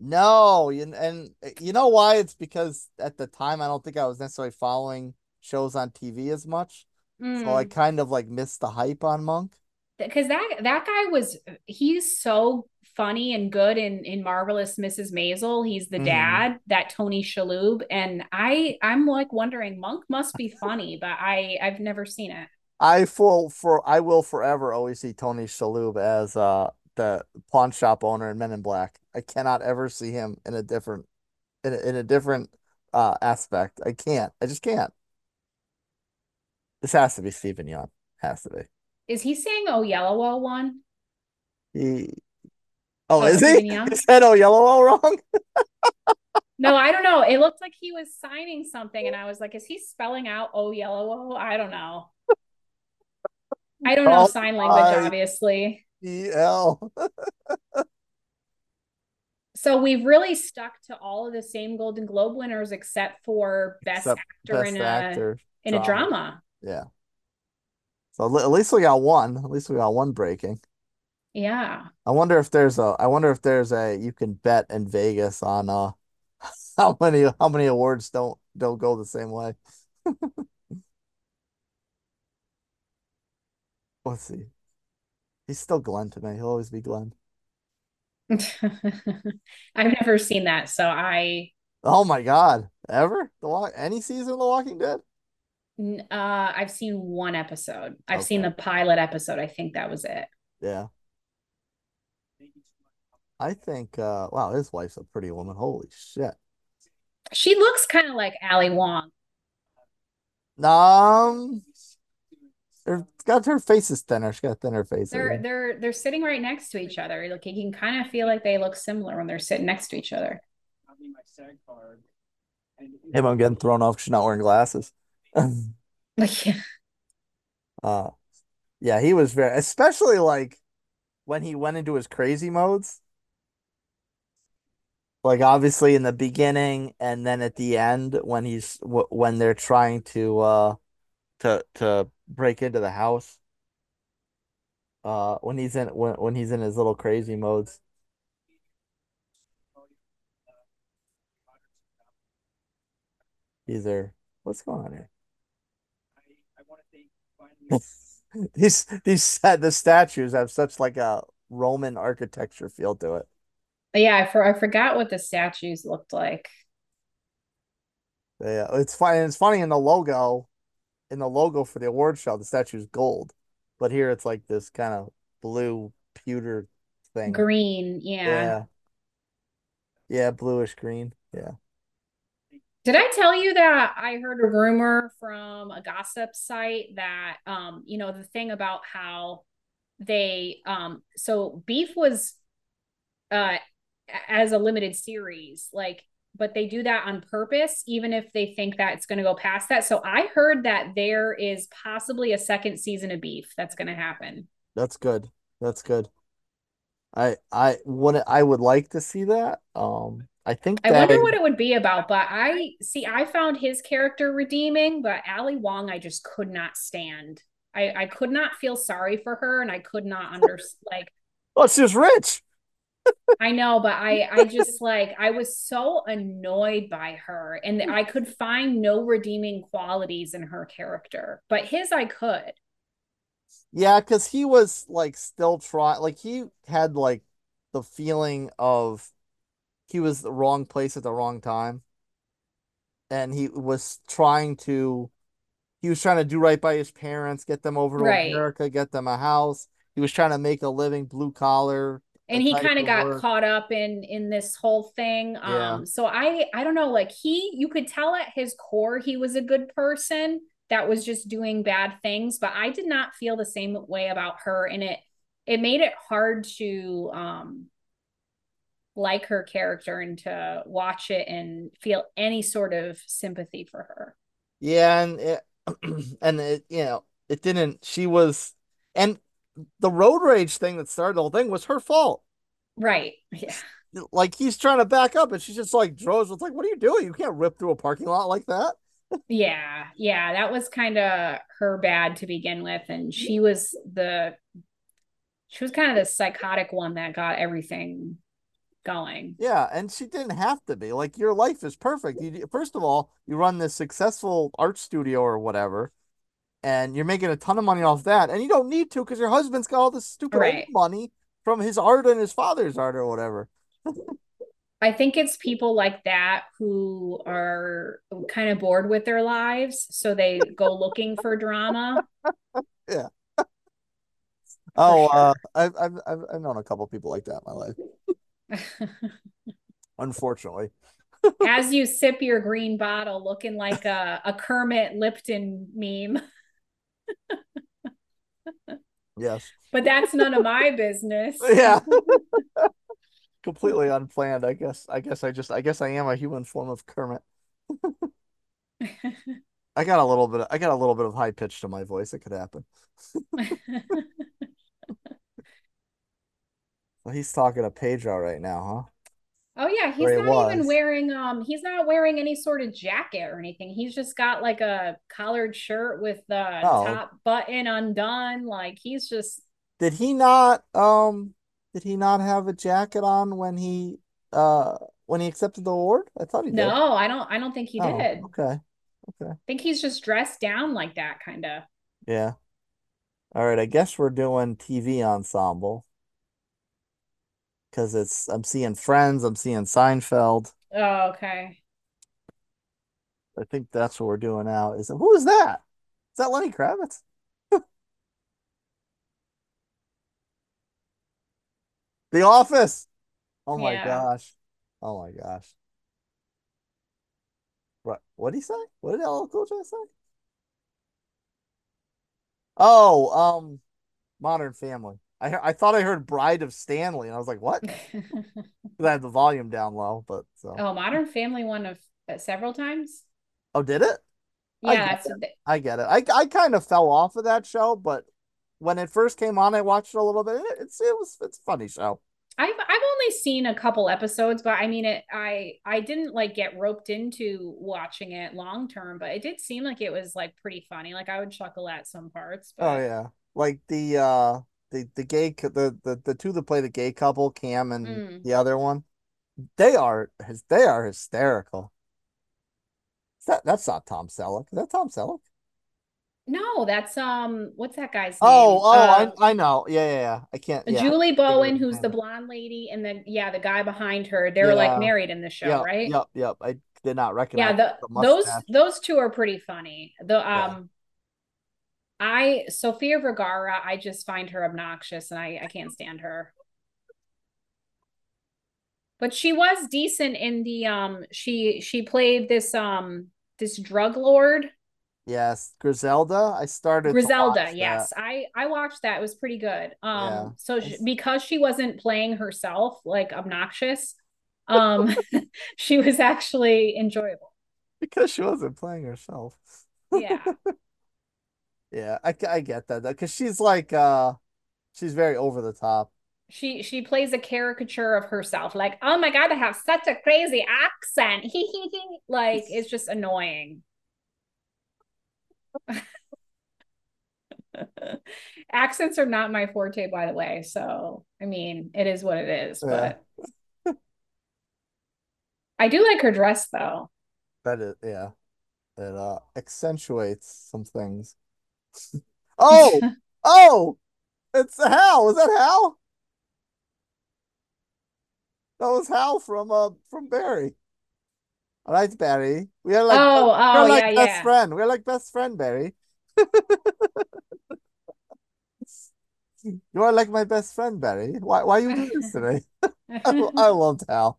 No, and, and you know why? It's because at the time I don't think I was necessarily following shows on TV as much. So I Mm. kind of like missed the hype on Monk. because that that guy was he's so funny and good in in marvelous mrs maisel he's the Mhm. dad that tony shalhoub and i i'm like wondering monk must be funny but i i've never seen it I full for I will forever always see Tony Shalhoub as uh the pawn shop owner in Men in Black. I cannot ever see him in a different in a, in a different uh aspect. I can't. I just can't. This has to be Steven Yeun. Has to be. is he saying oh yellow one He Oh, Oh, is Steven he? Young? He said oh yellow all wrong? no i don't know it looked like he was signing something and i was like is he spelling out oh yellow i don't know i don't know Oh, sign language my. obviously E L. So we've really stuck to all of the same Golden Globe winners except for Best Except Actor Best in a actor. in a drama. Yeah. So at least we got one. At least we got one breaking. Yeah. I wonder if there's a I wonder if there's a you can bet in Vegas on uh how many how many awards don't don't go the same way. Let's see. He's still Glenn to me. He'll always be Glenn. I've never seen that, so I Oh my God. Ever? The Walk any season of The Walking Dead? Uh I've seen one episode. I've seen the pilot episode. I think that was it. Yeah. I think uh wow, his wife's a pretty woman. Holy shit. She looks kind of like Ali Wong. Um her got her face is thinner. She got a thinner face. They're they're they're sitting right next to each other. Like you can kind of feel like they look similar when they're sitting next to each other. I'll be my SAG card. And Him, I'm getting thrown off. she's not wearing glasses. Yeah. Uh, yeah, he was very, especially like when he went into his crazy modes. Like obviously in the beginning and then at the end when he's when they're trying to uh to to break into the house. Uh, when he's in when when he's in his little crazy modes. He's there. What's going on here? I, I want to thank finally. These these the statues have such like a Roman architecture feel to it. Yeah, I, for, I forgot what the statues looked like. Yeah, it's funny. It's funny in the logo, in the logo for the award show, the statue's gold, but here it's like this kind of blue pewter thing. Green, yeah. Yeah. Yeah, bluish green. Yeah. Did I tell you that I heard a rumor from a gossip site that um, you know, the thing about how they um so beef was uh as a limited series, like but they do that on purpose, even if they think that it's going to go past that. So I heard that there is possibly a second season of Beef that's going to happen. That's good. That's good. I I would I would like to see that. Um I think I wonder what it would be about, but I see I found his character redeeming, but Ali Wong I just could not stand. I I could not feel sorry for her and I could not understand like well, she's rich. I know, but I I just like I was so annoyed by her and I could find no redeeming qualities in her character. But his I could. Yeah, because he was like still trying like he had like the feeling of he was the wrong place at the wrong time. And he was trying to he was trying to do right by his parents, get them over to Right. America, get them a house. He was trying to make a living blue collar. and he kind of got work. caught up in in this whole thing Yeah. um so i i don't know like he you could tell at his core he was a good person that was just doing bad things but i did not feel the same way about her and it it made it hard to um like her character and to watch it and feel any sort of sympathy for her Yeah, and it, and it, you know, it didn't. She was, and the road rage thing that started the whole thing was her fault. right yeah Like he's trying to back up, and she just like drove. It's like, what are you doing? You can't rip through a parking lot like that. Yeah, yeah, that was kind of her bad to begin with, and she was the she was kind of the psychotic one that got everything going. Yeah, and she didn't have to be. Like your life is perfect. You first of all, you run this successful art studio or whatever, and you're making a ton of money off that, and you don't need to because your husband's got all this stupid Right. money from his art and his father's art or whatever. I think it's people like that who are kind of bored with their lives, so they go looking for drama. Yeah. Oh, sure. uh, I've I've I've known a couple people like that in my life. Unfortunately, As you sip your green bottle, looking like a, a Kermit Lipton meme. yes, But that's none of my business. yeah, completely unplanned. I guess. I guess I just. I guess I am a human form of Kermit. I got a little bit. Of, I got a little bit of high pitch to my voice. It could happen. Well, he's talking to Pedro right now, huh? Oh yeah, he's Or not even wearing um he's not wearing any sort of jacket or anything. He's just got like a collared shirt with the Oh. top button undone. Like he's just? Did he not? Um, did he not have a jacket on when he uh when he accepted the award? I thought he did. no, I don't I don't think he Oh, did. okay. Okay. I think he's just dressed down like that kind of. Yeah. All right. I guess we're doing TV ensemble because it's I'm seeing Friends, I'm seeing Seinfeld. Oh, okay. I think that's what we're doing now. Is who is that? Is that Lenny Kravitz? The Office. Oh my Yeah. gosh. Oh my gosh. What what did he say? What did LL Cool J say? Oh, um, Modern Family. I I thought I heard Bride of Stanley, and I was like, what? I had the volume down low, but so. oh, Modern Family one of uh, several times. Oh, did it? I Yeah, get that's I get it. I I kind of fell off of that show, but when it first came on, I watched it a little bit. it- It's it was it's a funny show. I've I've only seen a couple episodes, but I mean it I I didn't like get roped into watching it long term, but it did seem like it was like pretty funny. Like I would chuckle at some parts, But... Oh yeah, like the uh the the gay the the the two that play the gay couple, Cam and Mm. the other one, they are his they are hysterical. That that's not Tom Selleck. Is that Tom Selleck? No, that's um, what's that guy's name? Oh, oh, Uh, I I know. Yeah, yeah, yeah. I can't. Yeah. Julie Bowen, who's the blonde lady, and then yeah, the guy behind her. They're Yeah. like married in the show, Yep, right? Yep, yep. I did not recognize Yeah, the, the those those two are pretty funny. The um, I Sofia Vergara, I just find her obnoxious, and I I can't stand her. But she was decent in the um. She she played this um this drug lord Yes, Griselda. I started Griselda. Yes, that. I I watched that. It was pretty good. Um, Yeah. so she, because she wasn't playing herself like obnoxious, um, she was actually enjoyable. because she wasn't playing herself. Yeah. Yeah, I, I get that because she's like uh she's very over the top. she she plays a caricature of herself like oh my god i have such a crazy accent He he he, like it's just annoying accents are not my forte by the way so i mean it is what it is Yeah. but i do like her dress though That is yeah. It uh accentuates some things. Oh, oh, it's Hal. Is that Hal? That was Hal from uh from Barry. All right, Barry. We are like oh we're oh like yeah best yeah friend. We're like best friend, Barry. You are like my best friend, Barry. Why why you do this today? I, I loved Hal.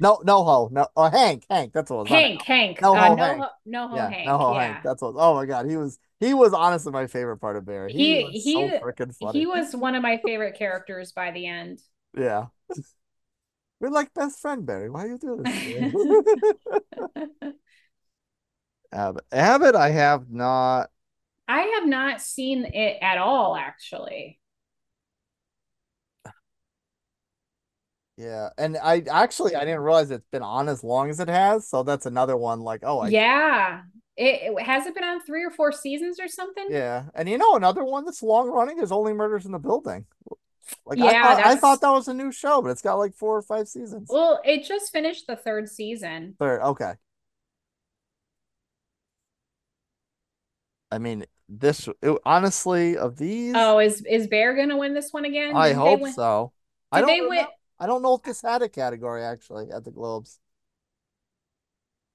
No, no ho, no. Oh, Hank, Hank. That's what it was. hank hank No uh, ho no Hank. ho, no ho Yeah, hank no ho, yeah Hank. That's what. Oh my God, he was he was honestly my favorite part of Barry. He, He- was he- so freaking funny. he was one of my favorite characters by the end Yeah. We're like best friend, Barry. Why are you doing this? Abbott. Abbott, I have not. I have not seen it at all, actually. Yeah, and I actually I didn't realize it's been on as long as it has. So that's another one. Like, oh, I yeah. It, it has it been on three or four seasons or something? Yeah, and you know another one that's long running is Only Murders in the Building. Like I Yeah, thought, I thought that was a new show, but it's got like four or five seasons. Well, it just finished the third season. Third, okay. I mean, this it, honestly of these, Oh, is is Bear gonna win this one again? I they hope win- so. I don't they win? I don't know if this had a category actually at the Globes.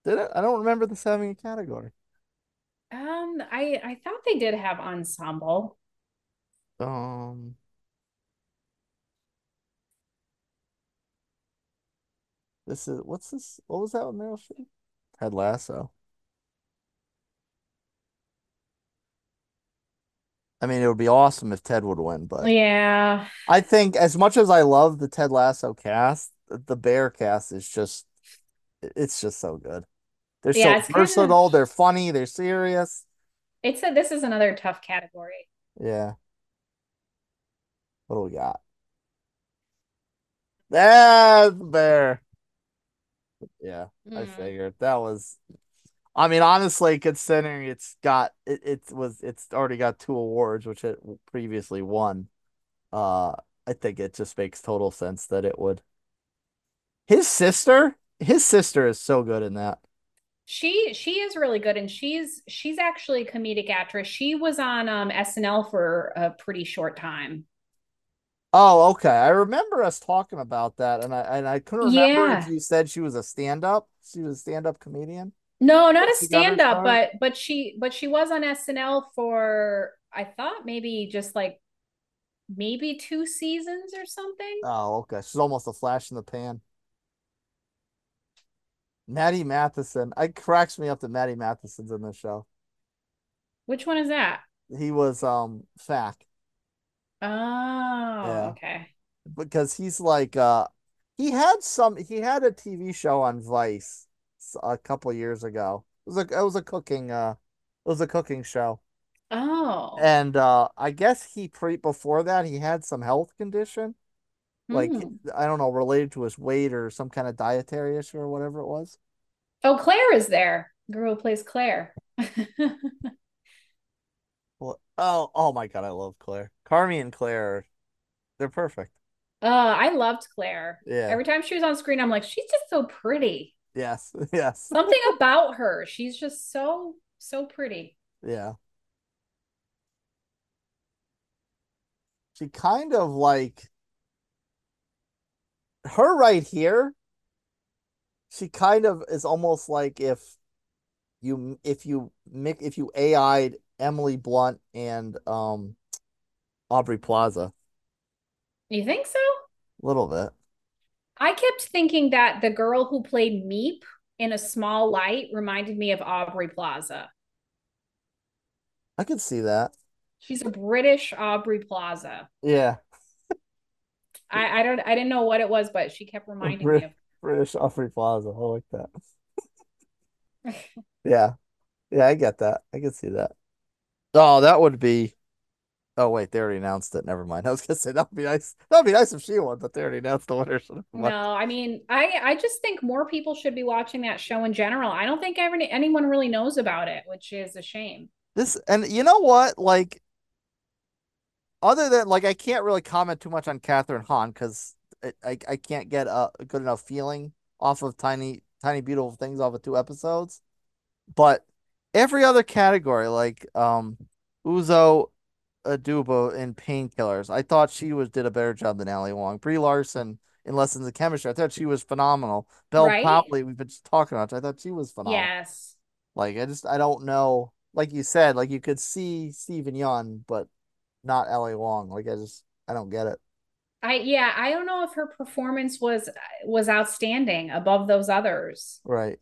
Did it? I don't remember this having a category. Um, I I thought they did have ensemble. Um, this is what's this? What was that with Meryl Streep? Ted Lasso. I mean, it would be awesome if Ted would win, but Yeah. I think as much as I love the Ted Lasso cast, the- the Bear cast is just it's just so good. They're Yeah, so it's kinda- they're funny, they're serious. It's said this is another tough category. Yeah. What do we got? That's Bear. Yeah, I Mm. figured that was I mean, honestly, considering it's got it, it was it's already got two awards, which it previously won. Uh, I think it just makes total sense that it would. His sister, his sister is so good in that. She she is really good and she's she's actually a comedic actress. She was on um SNL for a pretty short time. Oh, okay. I remember us talking about that, and I and I couldn't remember if you said she was a stand-up. She was a stand-up comedian. No, not a She stand up, but but she but she was on SNL for I thought maybe just like maybe two seasons or something. Oh, okay. She's almost a flash in the pan. Matty Matheson. It cracks me up that Matty Matheson's in this show. Which one is that? He was um Fak Oh, okay. because he's like uh he had some he had a TV show on Vice a couple years ago. It was a it was a cooking uh it was a cooking show. Oh. And uh I guess he pre before that he had some health condition. Like Hmm. I don't know, related to his weight or some kind of dietary issue or whatever it was. Oh, Claire is there. Girl who plays Claire. Well, Oh, oh my God, I love Claire. Carmy and Claire, they're perfect. Uh, I loved Claire. Yeah. Every time she was on screen, I'm like, she's just so pretty. Yes, yes, Something about her. She's just so, so pretty. yeah. She kind of like her right here. She kind of is almost like if you if you mix if you AI'd Emily Blunt and um Aubrey Plaza You think so? a little bit. I kept thinking that the girl who played Miep in a small light reminded me of Aubrey Plaza. I could see that. She's a British Aubrey Plaza. Yeah, I, I don't I didn't know what it was, but she kept reminding Brit- me of British Aubrey Plaza. I like that. Yeah. Yeah, I get that. I can see that. Oh, that would be. Oh wait, they already announced it. Never mind. I was gonna say that would be nice. That would be nice if she won, but they already announced the winner. So. No, I mean, I I just think more people should be watching that show in general. I don't think every, anyone really knows about it, which is a shame. This and you know what? Like, other than like, I can't really comment too much on Kathryn Hahn because I I can't get a, good enough feeling off of tiny tiny beautiful things off of two episodes. But every other category, like um, Uzo Aduba in Painkillers, I thought she was did a better job than Ali Wong. Brie Larson in Lessons of Chemistry, I thought she was phenomenal. Bel Right? Powley, we've been talking about. I thought she was phenomenal. Yes. Like I just I don't know. Like you said, like you could see Steven Yeun, but not Ali Wong. Like I just I don't get it. I yeah, I don't know if her performance was was outstanding above those others. Right.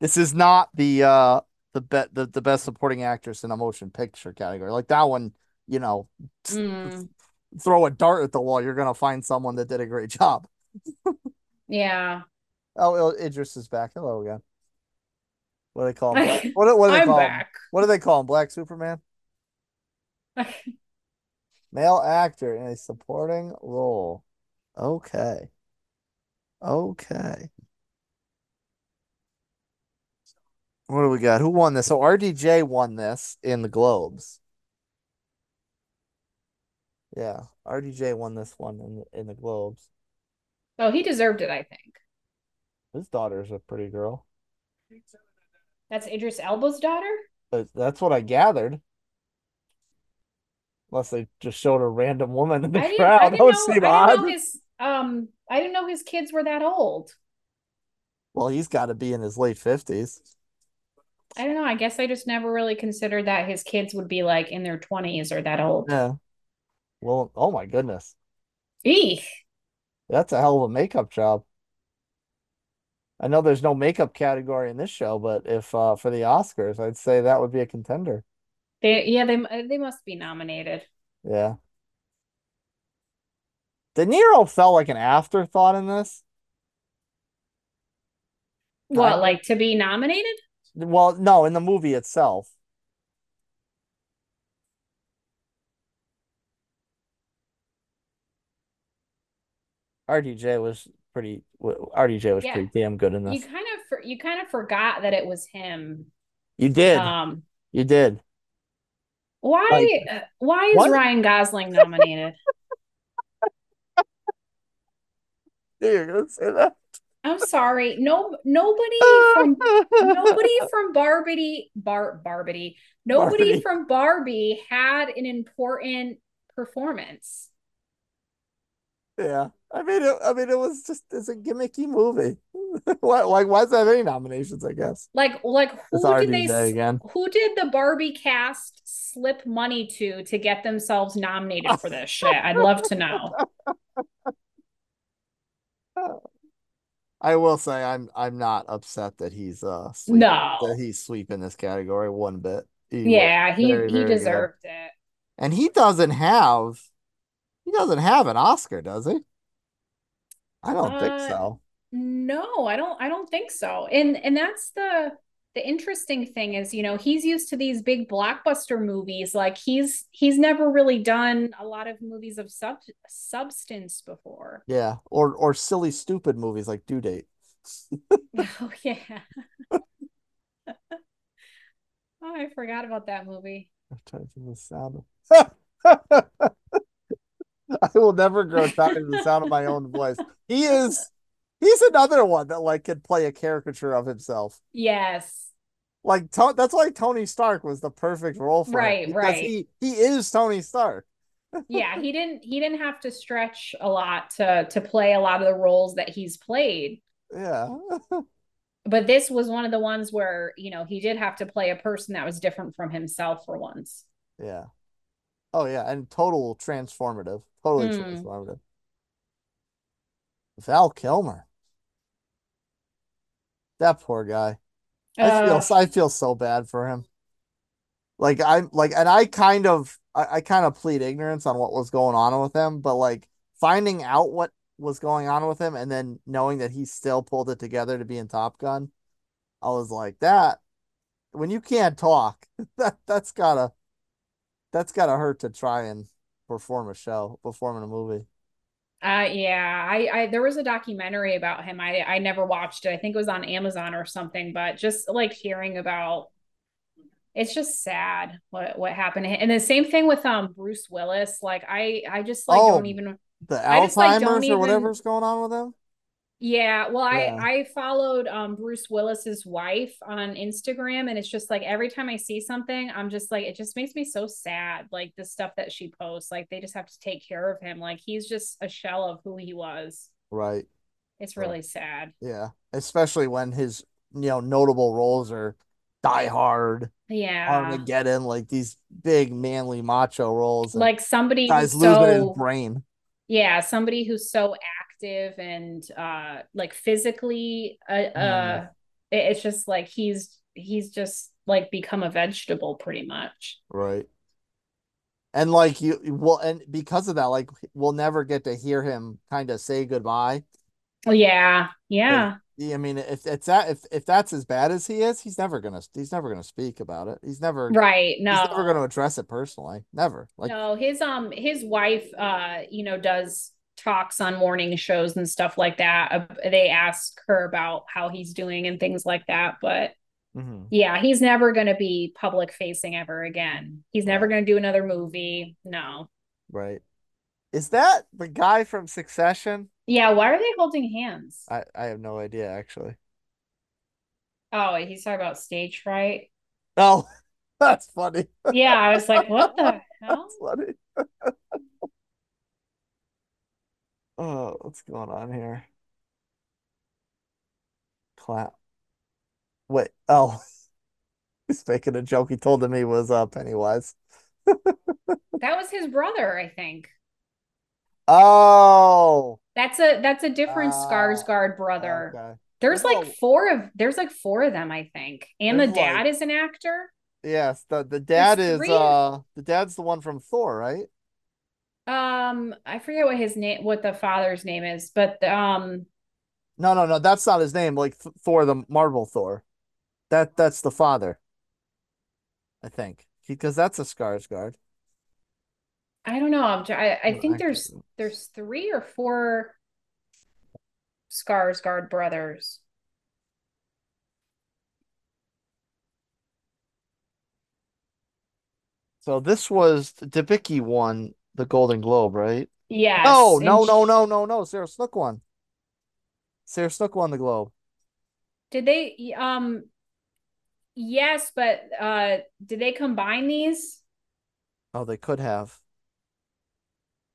This is not the uh the bet the, the best supporting actress in a motion picture category. Like that one, you know, Mm, throw a dart at the wall, you're gonna find someone that did a great job. yeah. Oh, Il- Idris is back. Hello again. What do they call him? Black- What, do- what do they I'm call him? back. What do they call him? Black Superman? Male actor in a supporting role. Okay. Okay. What do we got? Who won this? So RDJ won this in the Globes. Yeah, RDJ won this one in the, in the Globes. Oh, he deserved it, I think. His daughter's a pretty girl. That's Idris Elba's daughter? But that's what I gathered. Unless they just showed a random woman in the I didn't, crowd. I That didn't would know, seem I didn't know odd. his um I didn't know his kids were that old. Well, he's got to be in his late 50s. I don't know. I guess I just never really considered that his kids would be like in their 20s or that old. Yeah. Well, oh my goodness. Eek. That's a hell of a makeup job. I know there's no makeup category in this show, but if uh for the Oscars, I'd say that would be a contender. They yeah, they they must be nominated. Yeah. De Niro felt like an afterthought in this. What, like to be nominated? Well, no, in the movie itself. RDJ was pretty RDJ was Yeah. pretty damn good in this. You kind of for, you kind of forgot that it was him. You did. Um You did. Why Like- uh, why is What? Ryan Gosling nominated? You're gonna say that. I'm sorry. No nobody from nobody from Barbie Bar Barbie. Nobody Barbie. from Barbie had an important performance. Yeah. I mean it I mean it was just it's a gimmicky movie. Why like why does it have any nominations, I guess? Like like who did they again. who did the Barbie cast slip money to to get themselves nominated for this shit? I'd love to know. I will say I'm I'm not upset that he's uh sweep, No. that he's sweeping this category one bit. He- Yeah, he very, he very good. deserved it. And he doesn't have he doesn't have an Oscar, does he? I don't think Uh, so. No, I don't I don't think so. And and that's the the interesting thing is, you know, he's used to these big blockbuster movies. Like he's he's never really done a lot of movies of sub substance before. Yeah. Or or silly stupid movies like Due Date. Oh yeah. Oh, I forgot about that movie. tired of the sound. I will never grow tired of the sound of my own voice. He is he's another one that like could play a caricature of himself. Yes. Like to- that's why Tony Stark was the perfect role for Right, him. because right. He he is Tony Stark. Yeah, he didn't he didn't have to stretch a lot to to play a lot of the roles that he's played. Yeah. But this was one of the ones where, you know, he did have to play a person that was different from himself for once. Yeah. Oh yeah, and total transformative. Totally Mm. transformative. Val Kilmer. That poor guy. I Uh, feel I feel so bad for him. Like I'm like and I kind of I, I kind of plead ignorance on what was going on with him, but like finding out what was going on with him and then knowing that he still pulled it together to be in Top Gun, I was like that when you can't talk, that that's gotta that's gotta hurt to try and perform a show, perform in a movie. Uh yeah, I I there was a documentary about him. I I never watched it. I think it was on Amazon or something, but just like hearing about it's just sad what what happened. And the same thing with um Bruce Willis. Like I I just like Oh. don't even The I just, like, Alzheimer's or even- whatever's going on with him. Yeah, well, Yeah. I I followed um Bruce Willis's wife on Instagram, and it's just like every time I see something, I'm just like it just makes me so sad. Like the stuff that she posts, like they just have to take care of him. Like he's just a shell of who he was. Right. It's Right. really sad. Yeah. Especially when his you know notable roles are Die Hard, Yeah, Armageddon, like these big manly macho roles. like somebody guys who's losing his brain. yeah, somebody who's so active and uh like physically uh, uh Mhm. it's just like he's he's just like become a vegetable pretty much. Right. And like you well and because of that, like we'll never get to hear him kind of say goodbye. Yeah, yeah. I mean, if it's that if if that's as bad as he is, he's never gonna he's never gonna speak about it. He's never Right. No. He's never gonna address it personally. Never. Like no, his um his wife uh you know does talks on morning shows and stuff like that. Uh, they ask her about how he's doing and things like that, but mhm. yeah, he's never going to be public facing ever again. He's never going to do another movie. No. right. Is that the guy from Succession? Yeah, why are they holding hands? I I have no idea actually. Oh, he's talking about stage fright. Oh, that's funny. Yeah, I was like, what the hell? That's funny. Oh, what's going on here? Clap. Wait. Oh, he's making a joke. He told him he was uh, Pennywise. That was his brother, I think. Oh, That's a that's a different Ah, Skarsgård brother. okay. There's There's like a- four of there's like four of them, I think. And the dad like- is an actor. Yes, the the dad There's is three. uh the dad's the one from Thor, right? Um, I forget what his name, what the father's name is, but um, No, no, no, that's not his name. Like Th- Thor, the Marvel Thor. That that's the father. I think because that's a Skarsgård. I don't know. I'm, I I think there's there's three or four Skarsgård brothers. So this was the Debicki won the Golden Globe, right? Yes. No, and no, no, no, no, no. Sarah Snook won. Sarah Snook won the Globe. Did they um yes, but uh did they combine these? Oh, they could have.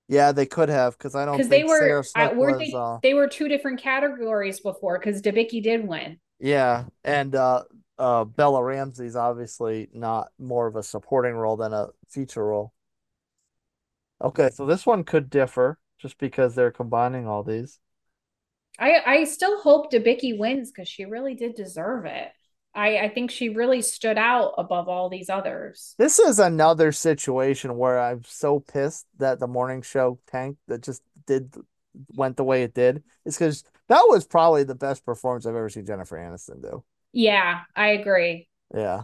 Yeah, they could have because I don't Because they were Sarah uh, was. they Uh, they were two different categories before because Debicki did win. yeah, and uh, uh, Bella Ramsey's obviously not more of a supporting role than a feature role. Okay, so this one could differ just because they're combining all these. I I still hope Debicki wins because she really did deserve it. I I think she really stood out above all these others. This is another situation where I'm so pissed that the morning show tanked that just did went the way it did. It's because that was probably the best performance I've ever seen Jennifer Aniston do. Yeah, I agree. Yeah.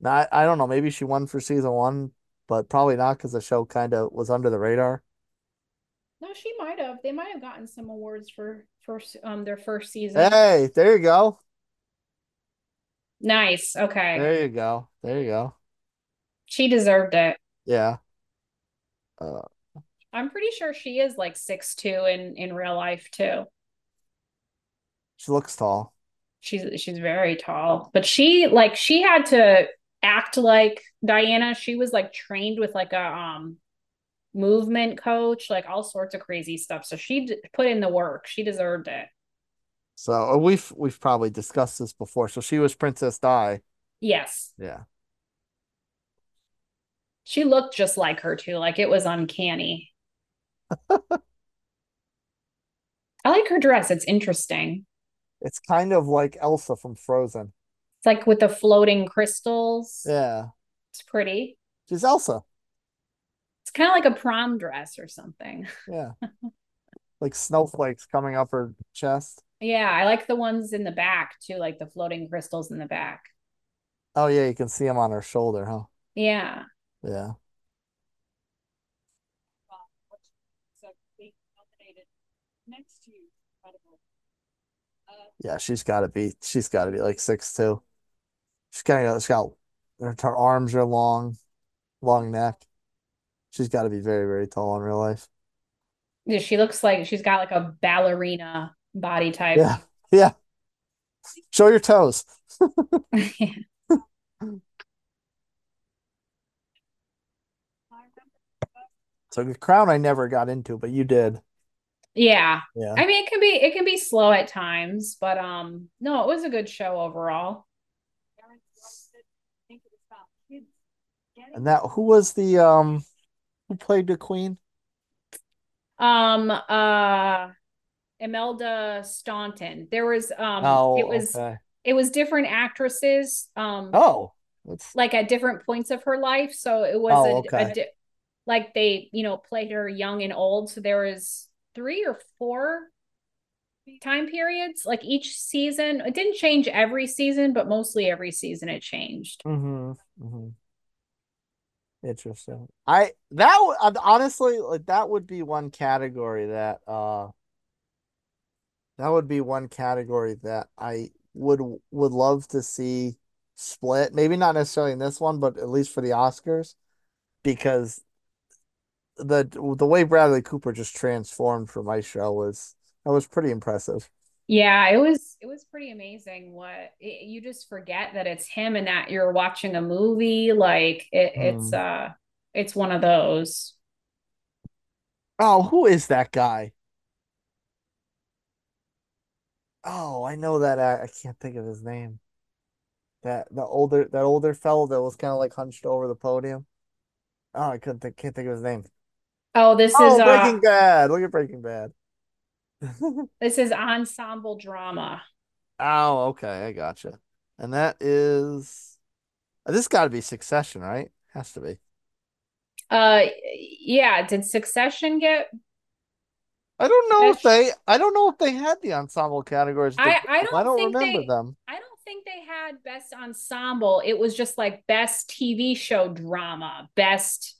Now, I, I don't know. Maybe she won for season one, but probably not because the show kind of was under the radar. No, she might have. They might have gotten some awards for first um their first season. Hey, there you go. Nice. Okay. There you go. There you go. She deserved it. Yeah. Uh, I'm pretty sure she is like six two in in real life too. she looks tall. She's she's very tall, but she like she had to act like Diana. She was like trained with like a um movement coach, like all sorts of crazy stuff. So she d- put in the work. She deserved it. So uh, we've we've probably discussed this before. So she was Princess Di. Yes. Yeah. She looked just like her too. Like it was uncanny. I like her dress. It's interesting. It's kind of like Elsa from Frozen. It's like with the floating crystals. Yeah. It's pretty. She's Elsa. It's kind of like a prom dress or something. Yeah. like snowflakes coming up her chest. Yeah, I like the ones in the back too, like the floating crystals in the back. Oh yeah, you can see them on her shoulder, huh? Yeah. Yeah. So they nominated next to incredible. Uh, Yeah, she's gotta be she's gotta be like six two. She's got she's got her, her arms are long, long neck. She's gotta be very, very tall in real life. Yeah, she looks like she's got like a ballerina body type. Yeah. Yeah. Show your toes. So the crown I never got into, but you did. yeah. Yeah. I mean, it can be it can be slow at times, but um, no, it was a good show overall. parents loved it. I think it was about kids getting And that who was the um who played the queen? Um, uh, Imelda Staunton. There was um, Oh, it was okay. it was different actresses. Um, Oh, that's like at different points of her life. So it was Oh, a, a okay. di- like they, you know, played her young and old. So there was three or four time periods. Like each season, it didn't change every season, but mostly every season it changed. mm-hmm, mm-hmm. Interesting. I that w- uh, honestly like that would be one category that uh that would be one category that I would would love to see split. Maybe not necessarily in this one, but at least for the Oscars, because the the way Bradley Cooper just transformed for show was that was pretty impressive. Yeah, it was it was pretty amazing. What it, you just forget that it's him and that you're watching a movie. Like it, it's Hmm. uh, it's one of those. Oh, who is that guy? Oh, I know that act- I can't think of his name. That the older that older fellow that was kind of like hunched over the podium. Oh, I couldn't think can't think of his name. Oh, this Oh, is uh, Breaking Bad. Look at Breaking Bad. this is ensemble drama. Oh, okay, I gotcha. And that is this got to be Succession, right? Has to be. Uh, yeah. Did Succession get? I don't know if they I don't know if they had the ensemble categories. I- I don't I don't remember they- them. I don't think they had best ensemble. It was just like best TV show drama, best.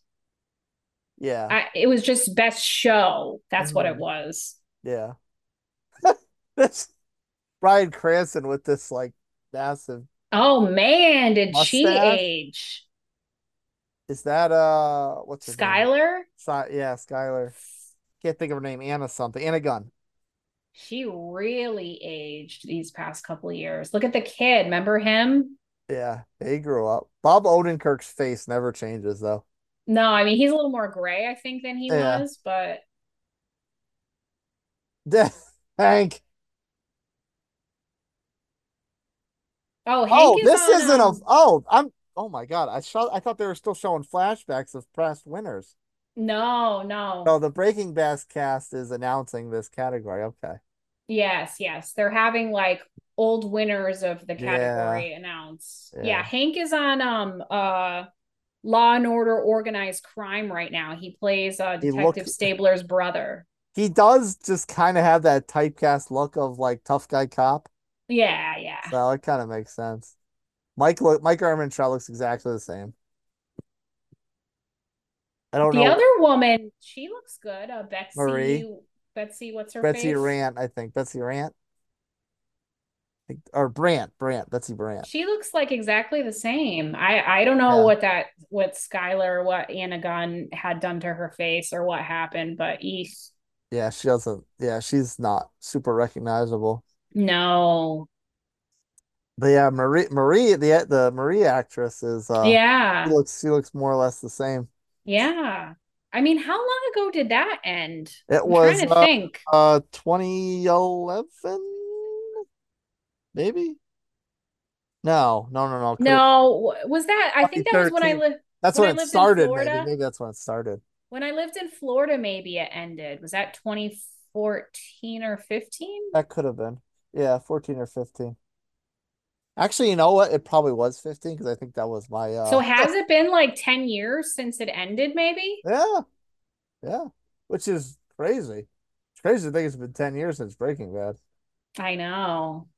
Yeah. I, it was just best show. That's what it Mhm. was. Yeah. This Bryan Cranston with this like massive Oh man, did she age? is that uh what's her name? Skylar? Sky yeah, Skylar. Can't think of her name. Anna something. Anna Gunn. She really aged these past couple of years. Look at the kid. Remember him? Yeah, he grew up. Bob Odenkirk's face never changes though. No, I mean he's a little more gray, I think, than he Yeah. was, but Hank. oh, Hank Oh, is this on, isn't a um, oh, I'm oh my God. I saw I thought they were still showing flashbacks of past winners. no, no. So the Breaking Bad cast is announcing this category. Okay. Yes, yes. They're having like old winners of the Yeah. category announced. Yeah. Yeah, Hank is on um uh Law and Order Organized Crime right now. He plays uh Detective Stabler's brother. He does just kind of have that typecast look of like tough guy cop. Yeah, yeah. So it kind of makes sense. Mike look Mike Ehrmantraut looks exactly the same. I don't The know other woman, she looks good. Uh Betsy Marie. Betsy, what's her Betsy face? Rant, I think. Betsy Rant. Or Brandt, Brandt, Betsy Brandt. She looks like exactly the same. I I don't know Yeah. what that what Skylar what Anna Gunn had done to her face or what happened, but eesh, Yeah, she doesn't. Yeah, she's not super recognizable. no. But yeah, Marie, Marie, the the Marie actress is. Uh, yeah. She looks. She looks more or less the same. Yeah. I mean, how long ago did that end? It I'm was trying to uh, think. uh 2011, maybe. No, no, no, no. No, was that I think that was when I 2013. lived that's when when it started. Maybe, maybe that's when it started. When I lived in Florida, maybe it ended. Was that 2014 or 15? That could have been. Yeah, 14 or 15. Actually, you know what? It probably was 15 because I think that was my uh So has it been like 10 years since it ended, maybe? yeah. Yeah. Which is crazy. It's crazy to think it's been 10 years since Breaking Bad. I know.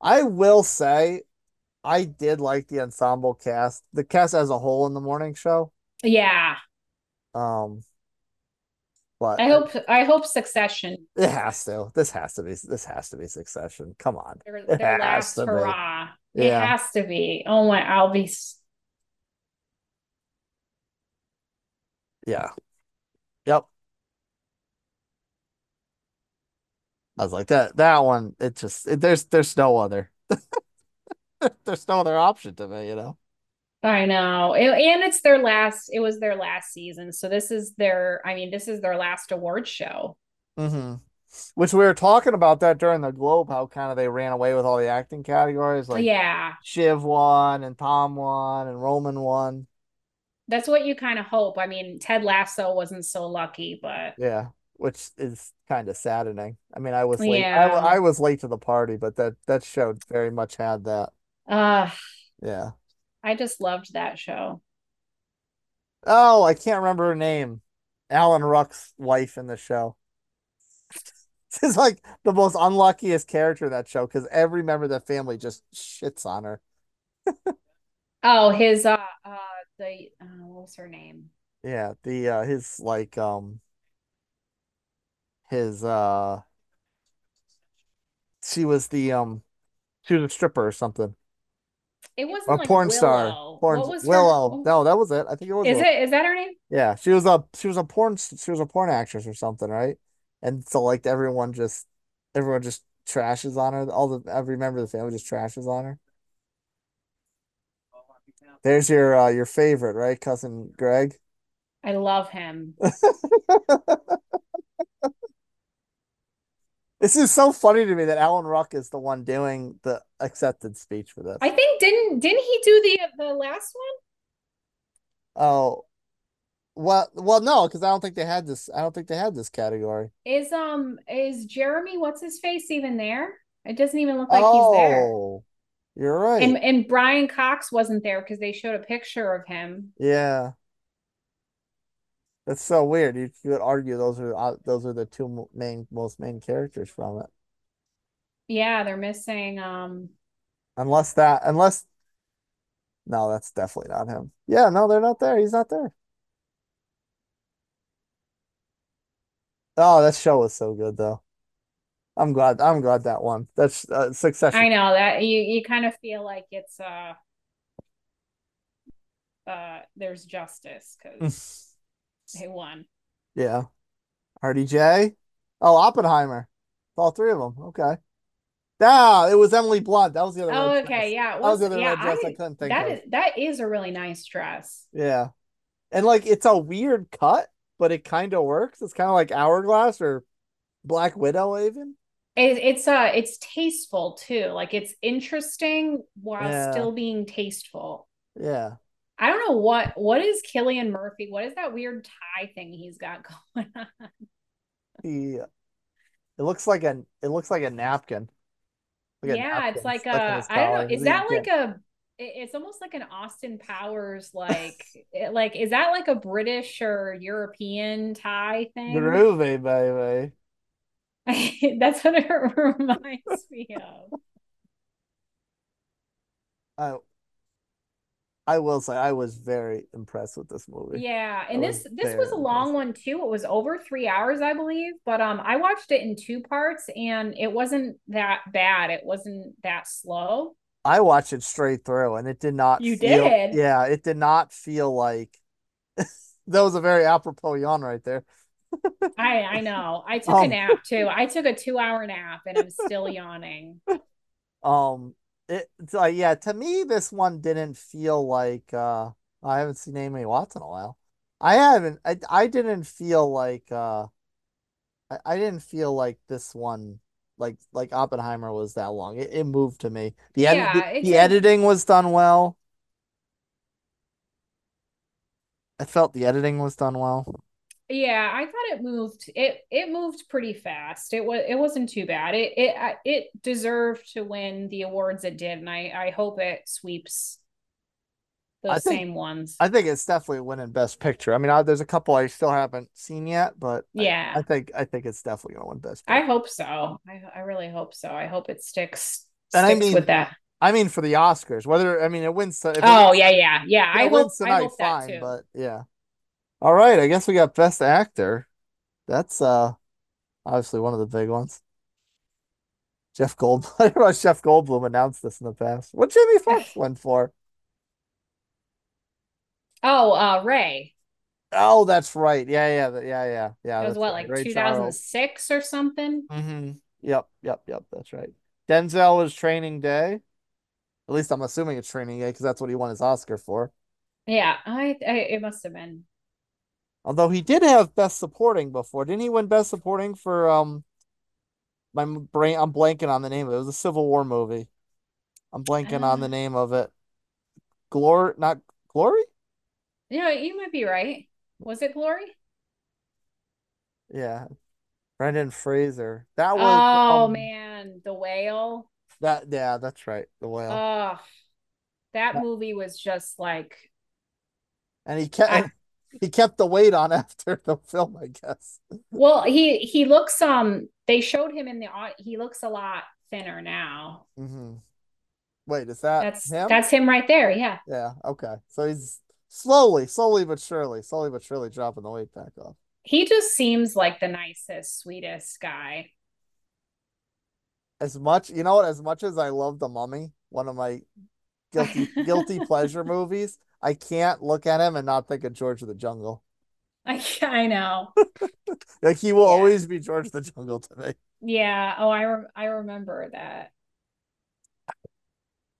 I will say I did like the ensemble cast, the cast as a whole in the morning show. Yeah. Um but I hope I hope Succession it has to. This has to be this has to be Succession. Come on. their, It their has last to be. It Yeah. has to be. Oh my, I'll be Yeah. Yep. I was like that that one it just it, there's there's no other there's no other option to me, you know. I know. And it's their last it was their last season. So this is their I mean, this is their last award show. Mm-hmm. Which we were talking about that during the Globe, how kind of they ran away with all the acting categories, like yeah. Shiv won and Tom won and Roman won. That's what you kind of hope. I mean, Ted Lasso wasn't so lucky, but Yeah, which is kind of saddening. I mean, I was late. I, Yeah. I was late to the party, but that that show very much had that. uh Yeah. I just loved that show. Oh, I can't remember her name. Alan Ruck's wife in the show. She's like the most unluckiest character in that show because every member of the family just shits on her. Oh, his uh uh the uh, what was her name? Yeah, the uh his like um his uh she was the um she was a stripper or something. It wasn't Or like porn star. Willow. Porn What was her- Willow. No, that was it. I think it was Is Willow. it is that her name? Yeah, she was a she was a porn she was a porn actress or something, right? And so like everyone just everyone just trashes on her. All the every member of the family just trashes on her. There's your uh your favorite, right? Cousin Greg. I love him. This is so funny to me that Alan Ruck is the one doing the acceptance speech for this. I think didn't didn't he do the the last one? Oh, well, well, no, because I don't think they had this. I don't think they had this category. Is um is Jeremy what's his face even there? It doesn't even look like he's there. Oh, you're right. And and Brian Cox wasn't there because they showed a picture of him. Yeah. That's so weird. You could argue those are uh, those are the two main most main characters from it. Yeah, they're missing um Unless that, unless no, that's definitely not him. Yeah, no, they're not there. He's not there. Oh, that show was so good though. I'm glad. I'm glad that one. That's uh, I know that you you kind of feel like it's uh uh there's justice because they won. Yeah. RDJ. Oh, Oppenheimer. All three of them. Okay. Yeah, it was Emily Blunt. That was the other Oh, okay, dress. yeah, it That was the other yeah, red dress I, I, couldn't think that of. is that is a really nice dress. Yeah. And like it's a weird cut, but it kind of works. It's kind of like Hourglass or Black Widow even. It, it's uh it's tasteful too. Like it's interesting while Yeah. still being tasteful. Yeah. I don't know what what is Cillian Murphy? What is that weird tie thing he's got going on? He it looks like a it looks like a napkin. Like a yeah, napkin it's like a I don't know. Is that like a it's almost like an Austin Powers like like is that like a British or European tie thing? groovy, baby? That's what it reminds me of. Uh, I will say I was very impressed with this movie. Yeah, I and was this this was a long one too. It was over three hours, I believe. But um, I watched it in two parts, and it wasn't that bad. It wasn't that slow. I watched it straight through, and it did not. You feel- did? Yeah, it did not feel like. that was a very apropos yawn right there. I I know. I took a Um, nap too. I took a two hour nap, and I'm still yawning. Um, it it's like yeah, to me this one didn't feel like uh I haven't seen Amy Watts in a while. I haven't I I didn't feel like uh I, I didn't feel like this one like like Oppenheimer was that long. It, it moved to me. The Yeah, the, the editing was done well. I felt the editing was done well. Yeah, I thought it moved. It it moved pretty fast. It was it wasn't too bad. It it it deserved to win the awards it did, and I I hope it sweeps I those think- same ones. I think it's definitely winning Best Picture. I mean, I, there's a couple I still haven't seen yet, but Yeah. I, think I think it's definitely gonna win Best I hope so. I I really hope so. I hope it sticks And I mean, with that. I mean, for the Oscars, whether I mean it wins. If it- Oh yeah, yeah, yeah. I it hope wins I hope that fine. too. But yeah. All right, I guess we got Best Actor. That's uh obviously one of the big ones. Jeff Goldblum. I don't know if Jeff Goldblum announced this in the past. What Jimmy Foxx went for? Oh, uh, Ray. Oh, that's right. Yeah, yeah, yeah, yeah, yeah. That was what, right. like 2006 or something? Mm-hmm. Yep, yep, yep. That's right. Denzel was Training Day. At least I'm assuming it's Training Day because that's what he won his Oscar for. Yeah, I, I it must have been. Although he did have Best Supporting before. Didn't he win Best Supporting for um my brain I'm blanking on the name of it. It was a Civil War movie. I'm blanking on the Uh. name of it. Glory not Glory? Yeah, you might be right. Was it Glory? Yeah. Brendan Fraser. That was Oh um, man, The Whale. that yeah, that's right. The whale. Oh, that Yeah. movie was just like and he kept I- he kept the weight on after the film, I guess. well, he he looks um they showed him in the he looks a lot thinner now. Mm-hmm. Wait, is that That's him? that's him right there. Yeah. Yeah, okay. So he's slowly, slowly but surely, slowly but surely dropping the weight back off. He just seems like the nicest, sweetest guy. As much, you know what, as much as I love The Mummy, one of my guilty guilty pleasure movies, I can't look at him and not think of George of the Jungle. I I know. Like he will Yeah. always be George of the Jungle to me. Yeah. Oh, I rem I remember that.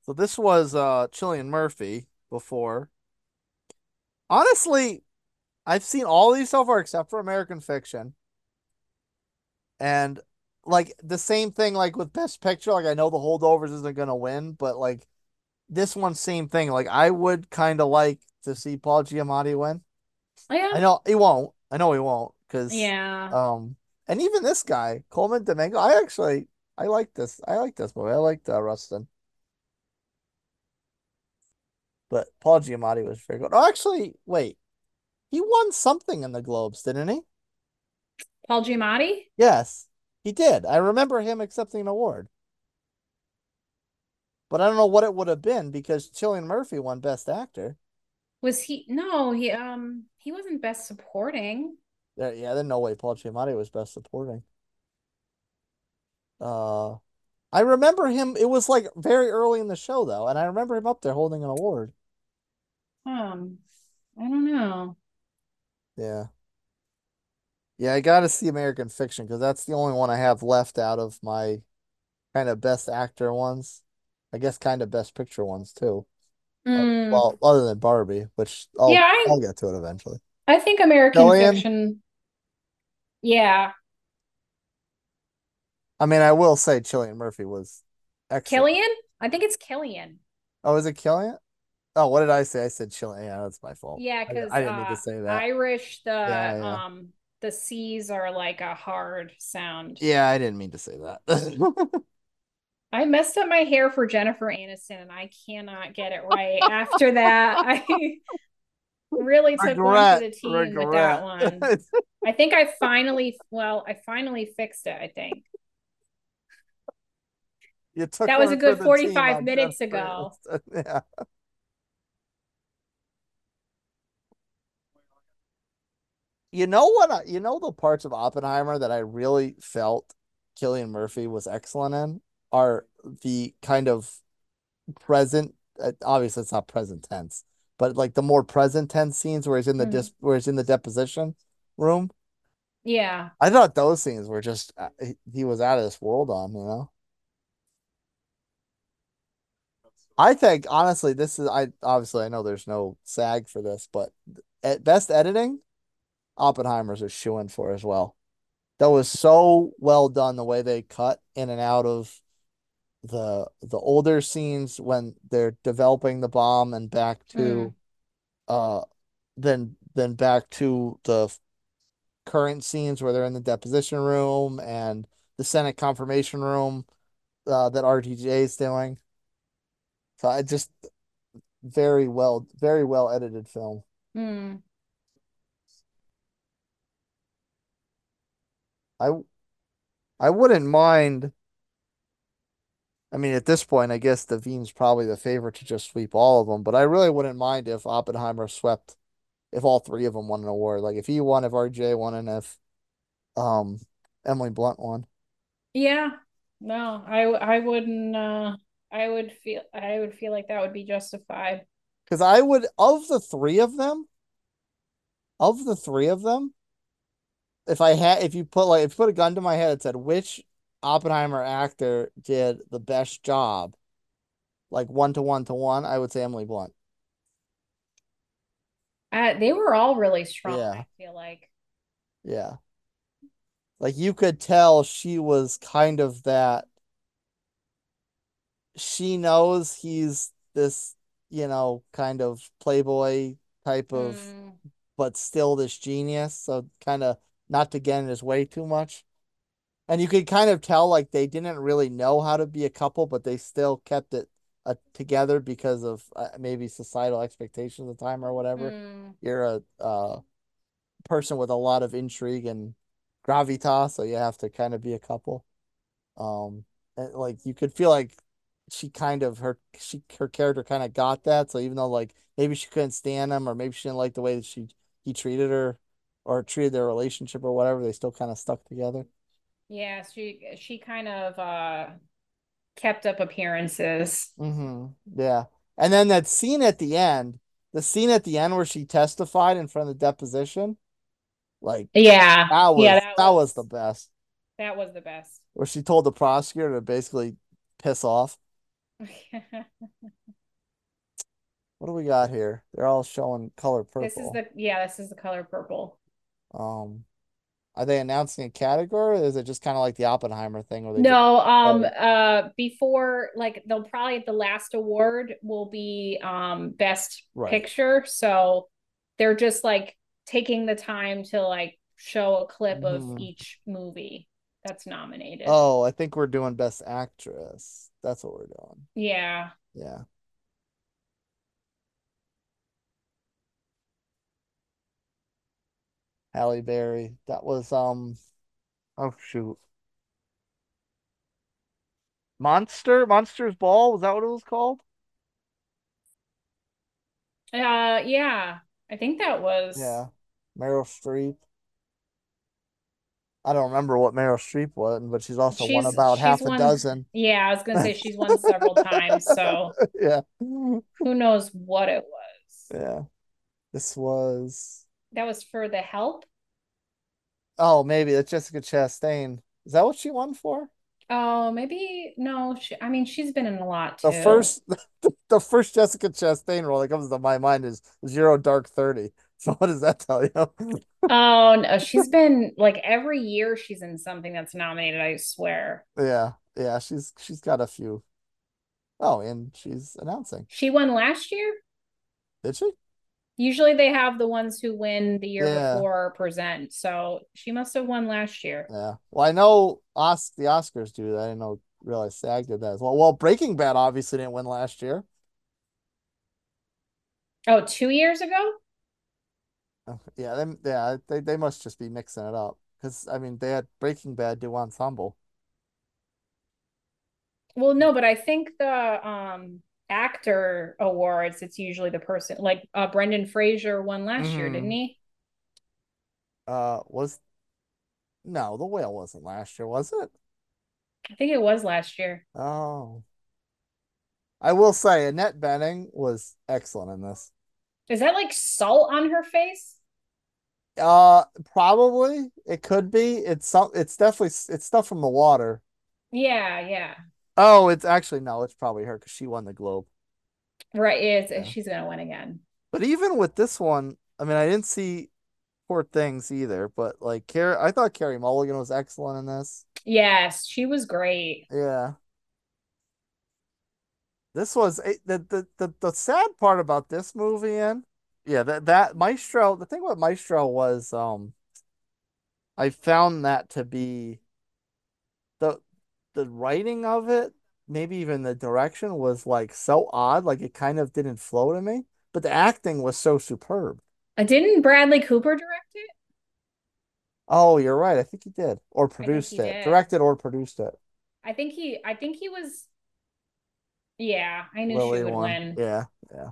So this was uh Cillian Murphy before. Honestly, I've seen all these so far except for American Fiction. And like the same thing like with Best Picture, like I know the holdovers isn't gonna win, but like this one same thing. Like I would kind of like to see Paul Giamatti win. Yeah. I know he won't. I know he won't because Yeah. um and even this guy, Colman Domingo, I actually I like this. I like this movie. I liked uh, Rustin. But Paul Giamatti was very good. Oh, actually, wait. He won something in the Globes, didn't he? Paul Giamatti? Yes, he did. I remember him accepting an award. But I don't know what it would have been because Cillian Murphy won Best Actor. Was he no, he um he wasn't best supporting. There, yeah, there's no way Paul Giamatti was Best Supporting. Uh, I remember him. It was like very early in the show though, and I remember him up there holding an award. Um, I don't know. Yeah. Yeah, I got to see American Fiction because that's the only one I have left out of my kind of Best Actor ones. I guess kind of Best Picture ones too. Uh, Mm, well, other than Barbie, which I'll Yeah, I- I'll get to it eventually. I think American Killian? Fiction. Yeah, I mean, I will say Cillian Murphy was excellent. Killian? I think it's Killian. Oh, is it Killian? Oh, what did I say? I said Cillian. Yeah, that's my fault. Yeah, because I, didn't need uh, to say that. Irish, the Yeah, yeah. um the C's are like a hard sound. Yeah, I didn't mean to say that. I messed up my hair for Jennifer Aniston and I cannot get it right. After that, I really took regret, one to the team regret. with that one. I think I finally, well, I finally fixed it. I think you took that was a good forty-five minutes ago. yeah. You know what? I, you know the parts of Oppenheimer that I really felt Cillian Murphy was excellent in are the kind of present. Uh, obviously, it's not present tense, but like the more present tense scenes where he's in the Mm. dis where he's in the deposition room. Yeah. I thought those scenes were just uh, he, was out of this world on. You know. I think honestly, this is I obviously I know there's no SAG for this, but at best editing, Oppenheimer's are shooing for as well. That was so well done the way they cut in and out of the the older scenes when they're developing the bomb and back to uh then then back to the current scenes where they're in the deposition room and the Senate confirmation room uh, that RDJ is doing. So I just very well, very well edited film. Hmm. I I wouldn't mind. I mean, at this point, I guess Da'Vine's probably the favorite to just sweep all of them, but I really wouldn't mind if Oppenheimer swept, if all three of them won an award. Like if he won, if RJ won, and if um Emily Blunt won. Yeah. No, I I wouldn't uh I would feel I would feel like that would be justified. Because I would, of the three of them, of the three of them, if I had, if you put like, if you put a gun to my head and said which Oppenheimer actor did the best job, like one to one to one, I would say Emily Blunt. Uh, they were all really strong, Yeah. I feel like. Yeah. Like you could tell she was kind of that. She knows he's this, you know, kind of playboy type of, Mm, but still this genius. So kind of not to get in his way too much. And you could kind of tell like they didn't really know how to be a couple, but they still kept it uh, together because of uh, maybe societal expectations at the time or whatever. mm, You're a uh, person with a lot of intrigue and gravitas, so you have to kind of be a couple. Um, and like you could feel like she kind of her she her character kind of got that. So even though like maybe she couldn't stand him or maybe she didn't like the way that she he treated her or treated their relationship or whatever, they still kind of stuck together. Yeah, she she kind of uh kept up appearances. Mm-hmm. Yeah. And then that scene at the end, the scene at the end where she testified in front of the deposition, like Yeah. that was yeah, that, was the best. that was the best. Where she told the prosecutor to basically piss off. What do we got here? They're all showing color purple. This is the yeah, this is the color purple. um are they announcing a category or is it just kind of like the Oppenheimer thing where they No, um Oh. uh before like they'll probably the last award will be um best Right. picture. So they're just like taking the time to like show a clip of each movie that's nominated. Oh, I think we're doing best actress. That's what we're doing. Yeah. Yeah. Halle Berry. That was um oh shoot. Monster? Monsters Ball? Was that what it was called? Uh yeah. I think that was Yeah. Meryl Streep. I don't remember what Meryl Streep was, but she's also won about she's half a dozen. Yeah, I was gonna say she's won several times, so Yeah. who knows what it was. Yeah. This was That was for the help. oh maybe that's Jessica Chastain. Is that what she won for? Oh, maybe no. She, I mean, she's been in a lot The too. first the first Jessica Chastain role that comes to my mind is Zero Dark Thirty. So what does that tell you? Oh no, she's been like every year she's in something that's nominated, I swear. Yeah, yeah, she's she's got a few. Oh, and she's announcing. She won last year. Did she? Usually they have the ones who win the year Yeah. before present. So she must have won last year. Yeah. Well, I know Os the Oscars do that. I didn't know realize SAG did that as well. Well, Breaking Bad obviously didn't win last year. Oh, two years ago? Oh, Yeah, they yeah, they they must just be mixing it up. Because I mean they had Breaking Bad do ensemble. Well, no, but I think the um actor awards, it's usually the person like uh Brendan Fraser won last year, Mhm. didn't he? Uh, was no, the whale wasn't last year, was it? I think it was last year. Oh, I will say Annette Bening was excellent in this. Is that like salt on her face? Uh, probably it could be. It's some. It's definitely it's stuff from the water. Yeah, yeah. Oh, it's actually no. It's probably her because she won the Globe. Right. It's, Yeah. She's gonna win again. But even with this one, I mean, I didn't see poor things either. But like, Carrie, I thought Carey Mulligan was excellent in this. Yes, she was great. Yeah. This was eh, the the the, the sad part about this movie, and yeah, that that Maestro. The thing with Maestro was, um, I found that to be the the writing of it, maybe even the direction was like so odd, like it kind of didn't flow to me. But the acting was so superb. Uh, didn't Bradley Cooper direct it? Oh, you're right. I think he did, or produced it, did. directed or produced it. I think he. I think he was. Yeah, I knew Lily she would won. win. Yeah, yeah.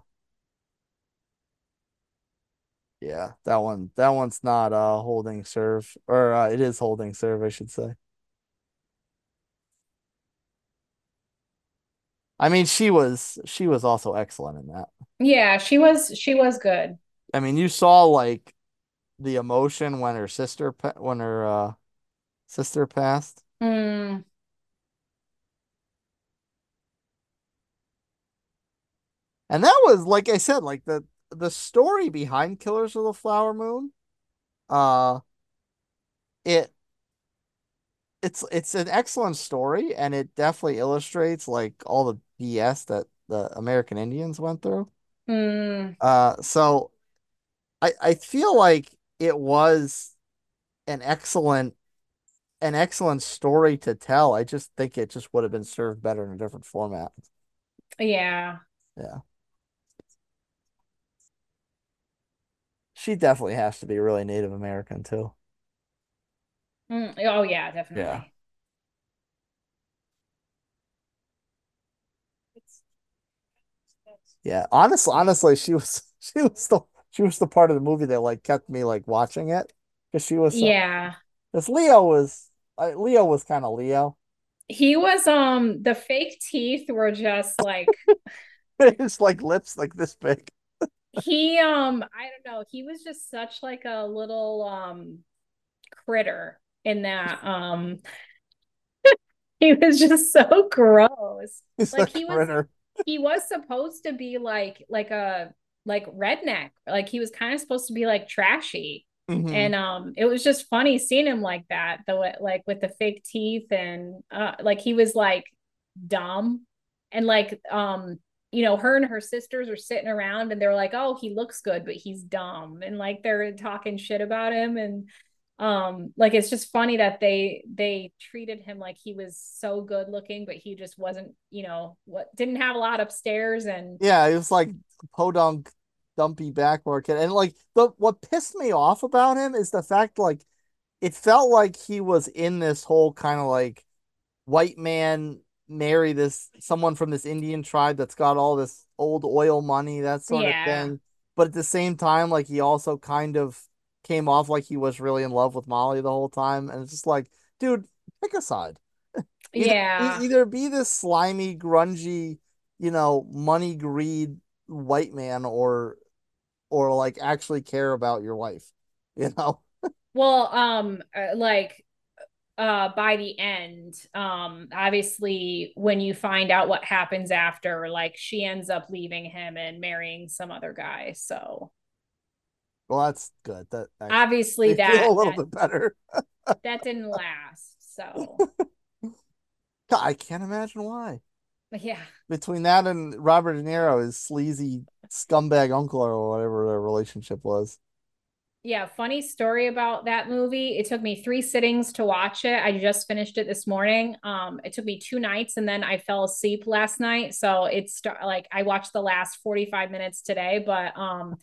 Yeah, that one that one's not uh holding serve or uh, it is holding serve, I should say. I mean, she was she was also excellent in that. Yeah, she was. She was good. I mean, you saw like the emotion when her sister pa- when her uh sister passed. Mm, And that was like I said, like the the story behind Killers of the Flower Moon, uh it it's it's an excellent story and it definitely illustrates like all the BS that the American Indians went through. mm, Uh so I I feel like it was an excellent an excellent story to tell. I just think it just would have been served better in a different format. yeah. Yeah. She definitely has to be really Native American too. Mm, oh yeah, definitely. Yeah. Yeah, honestly, honestly, she was she was the she was the part of the movie that like kept me like watching it because she was so, Yeah. because Leo was uh, Leo was kind of Leo. He was um the fake teeth were just like His like lips like this big. he um I don't know, he was just such like a little um critter in that um he was just so gross. He's Like, he was- He was supposed to be like like a like redneck. Like he was kind of supposed to be like trashy. Mhm. And um it was just funny seeing him like that, the way like with the fake teeth and uh like he was like dumb. And like um you know, her and her sisters are sitting around and they're like, "Oh, he looks good, but he's dumb." And like they're talking shit about him and um like it's just funny that they they treated him like he was so good looking but he just wasn't you know what didn't have a lot upstairs and Yeah, he was like podunk, dumpy backward kid. And like the what pissed me off about him is the fact like it felt like he was in this whole kind of like white man marry this someone from this Indian tribe that's got all this old oil money, that sort Yeah. of thing. But at the same time, like he also kind of came off like he was really in love with Molly the whole time. And it's just like, dude, pick a side. Either, yeah e- either be this slimy, grungy, you know, money greed white man or or like actually care about your wife, you know? Well, um, uh, like, uh, by the end, um, obviously, when you find out what happens after, like, she ends up leaving him and marrying some other guy. So Well, that's good. That actually obviously that feel a little that, bit better. that didn't last. So I can't imagine why. yeah, Between that and Robert De Niro, his sleazy scumbag uncle or whatever their relationship was. yeah. Funny story about that movie. It took me three sittings to watch it. I just finished it this morning. Um, it took me two nights, and then I fell asleep last night. So it's like I watched the last forty five minutes today, but um.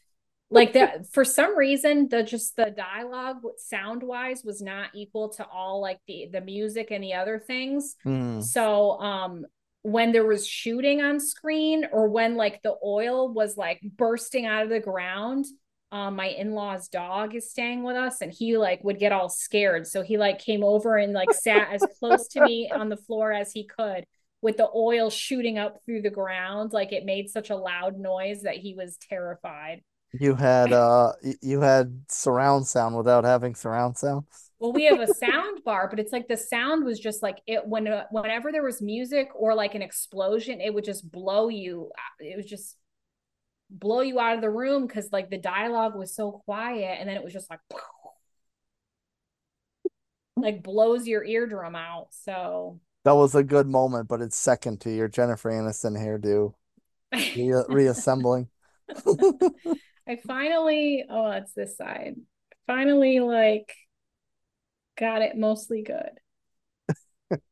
Like that for some reason the just the dialogue sound wise was not equal to all like the the music and the other things. Hmm. so um when there was shooting on screen or when like the oil was like bursting out of the ground um, my in-laws dog is staying with us and he like would get all scared. So he like came over and like sat as close to me on the floor as he could with the oil shooting up through the ground. Like it made such a loud noise that he was terrified You had uh you had surround sound without having surround sound. well we have a sound bar but it's like the sound was just like it when uh, whenever there was music or like an explosion it would just blow you uh, it was just blow you out of the room because like the dialogue was so quiet and then it was just like like blows your eardrum out so That was a good moment, but it's second to your Jennifer Aniston hairdo re- reassembling. I finally, oh, it's this side. Finally, like, got it mostly good.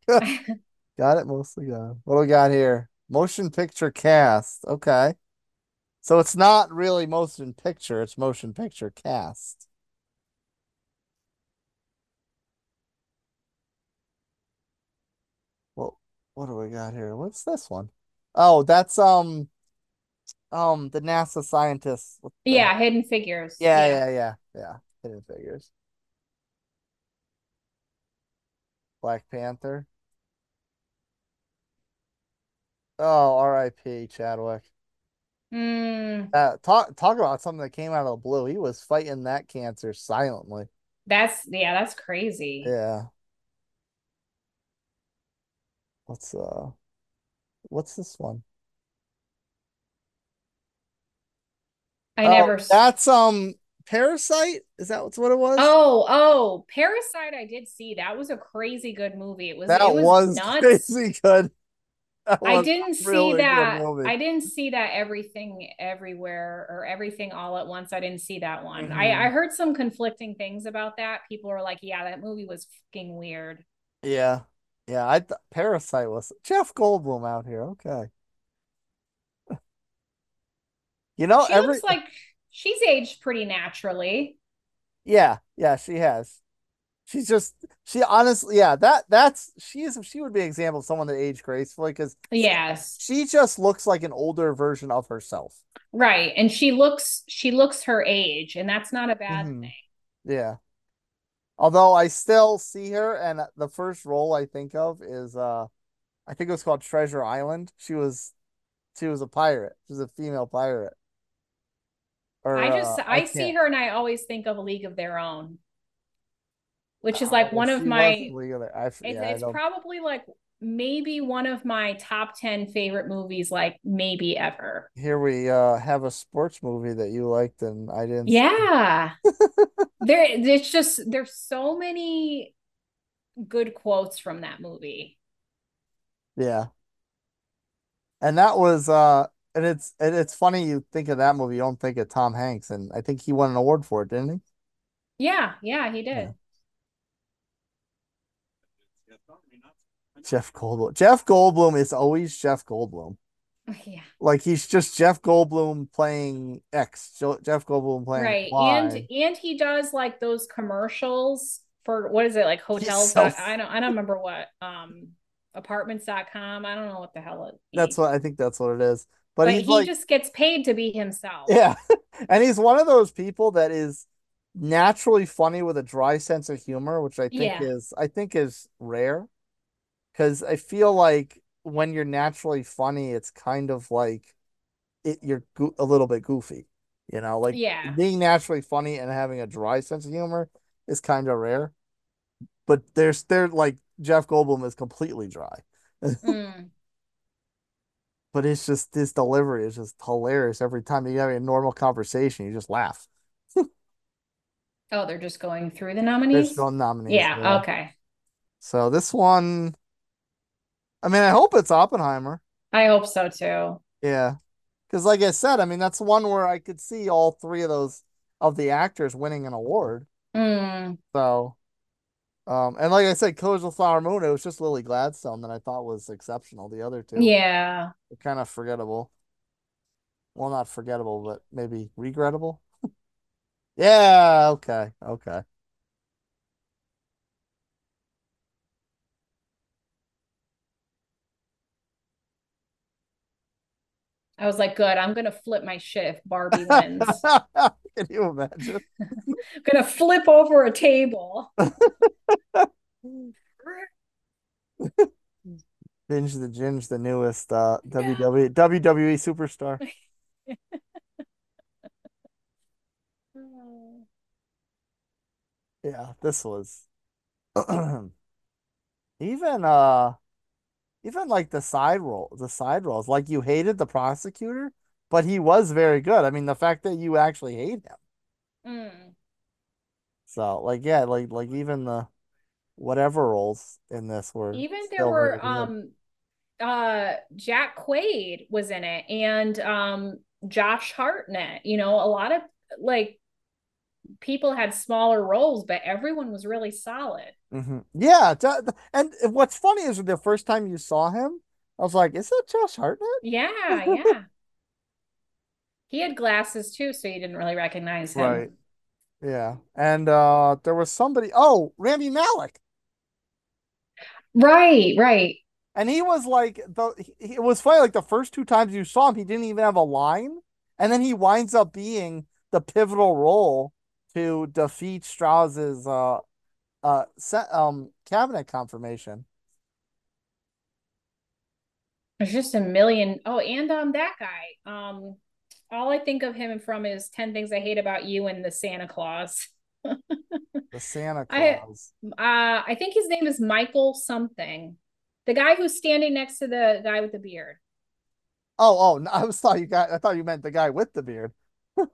Got it mostly good. What do we got here? Motion picture cast. Okay. So it's not really motion picture, it's motion picture cast. Well, what do we got here? What's this one? Oh, that's um um the NASA scientists. The- yeah, Hidden Figures. Yeah, yeah, yeah, yeah. Hidden Figures. Black Panther. Oh, R.I.P. Chadwick. Mm, Uh, talk talk about something that came out of the blue. He was fighting that cancer silently. that's yeah, that's crazy. Yeah. What's uh what's this one? I Oh, never. that's um Parasite? Is that what's what it was? Oh, oh, Parasite. I did see that was a crazy good movie. It was. that it was, was nuts. crazy good. I didn't see really good that. I didn't see that everything everywhere or everything all at once. I didn't see that one. Mhm. I, I heard some conflicting things about that. People were like, yeah, that movie was fucking weird. Yeah. Yeah, I th Parasite was Jeff Goldblum out here. Okay. You know, She every looks like she's aged pretty naturally. yeah, yeah, she has. She's just she honestly, yeah, that that's she is she would be an example of someone that aged gracefully because Yes. she just looks like an older version of herself. Right. And she looks she looks her age, and that's not a bad Mhm. thing. Yeah. Although I still see her, and the first role I think of is uh I think it was called Treasure Island. She was she was a pirate. She was a female pirate. Or I just uh, I, see her and I always think of A League of Their Own. Which is Oh, like one of my League of Their- I, It's, yeah, it's probably like maybe one of my top 10 favorite movies, like maybe ever. Here we uh have a sports movie that you liked and I didn't. see. Yeah. there, it's just, there's so many good quotes from that movie. Yeah. And that was uh and it's and it's funny you think of that movie, you don't think of Tom Hanks, and I think he won an award for it, didn't he? Yeah. Yeah. He did. Yeah. Jeff Goldblum. Jeff Goldblum is always Jeff Goldblum. Yeah. Like he's just Jeff Goldblum playing X, Jeff Goldblum playing Right. Y. And, and he does like those commercials for what is it? Like hotels. so I don't, I don't remember what, um, apartments.com. I don't know what the hell it That's what I think that's what it is. But, but he like just gets paid to be himself. Yeah. And he's one of those people that is naturally funny with a dry sense of humor, which I think Yeah. is I think is rare. Cause I feel like when you're naturally funny, it's kind of like it you're go- a little bit goofy. You know, like Yeah. being naturally funny and having a dry sense of humor is kind of rare. But there's they're like Jeff Goldblum is completely dry. Mm. But it's just this delivery is just hilarious every time you have a normal conversation, you just laugh. Oh, they're just going through the nominees? no nominees. Yeah, okay. So this one, I mean, I hope it's Oppenheimer. I hope so too. Yeah. Because like I said, I mean, that's one where I could see all three of those of the actors winning an award. Mm, So, um, and like I said, Killers of the Flower Moon, it was just Lily Gladstone that I thought was exceptional. The other two, yeah. kind of forgettable. Well, not forgettable, but maybe regrettable. Yeah, okay, okay. I was like, good. I'm gonna flip my shit if Barbie wins. Can you imagine? I'm gonna flip over a table. Binge the Ginge, the newest uh, WWE WWE superstar. Yeah, this was even uh even like the side role, the side roles. Like you hated the prosecutor, but he was very good. I mean, the fact that you actually hate him. Mm. So like yeah, like like even the whatever roles in this were Even there were really um uh Jack Quaid was in it and um Josh Hartnett, you know, a lot of like people had smaller roles, but everyone was really solid. Mhm. Yeah, and what's funny is the first time you saw him, I was like, "Is that Josh Hartnett?" Yeah, yeah. He had glasses too, so you didn't really recognize him. Right. Yeah, and uh there was somebody. Oh, Rami Malek. Right, right. And he was like the he- it was funny like the first two times you saw him he didn't even have a line and then he winds up being the pivotal role to defeat Strauss's uh uh set, um cabinet confirmation. There's just a million. Oh, and um that guy. Um all I think of him from is 10 Things I Hate About You and the Santa Claus. The Santa I- Claus. Uh I think his name is Michael something. The guy who's standing next to the guy with the beard. Oh, oh, I was thought you got I thought you meant the guy with the beard.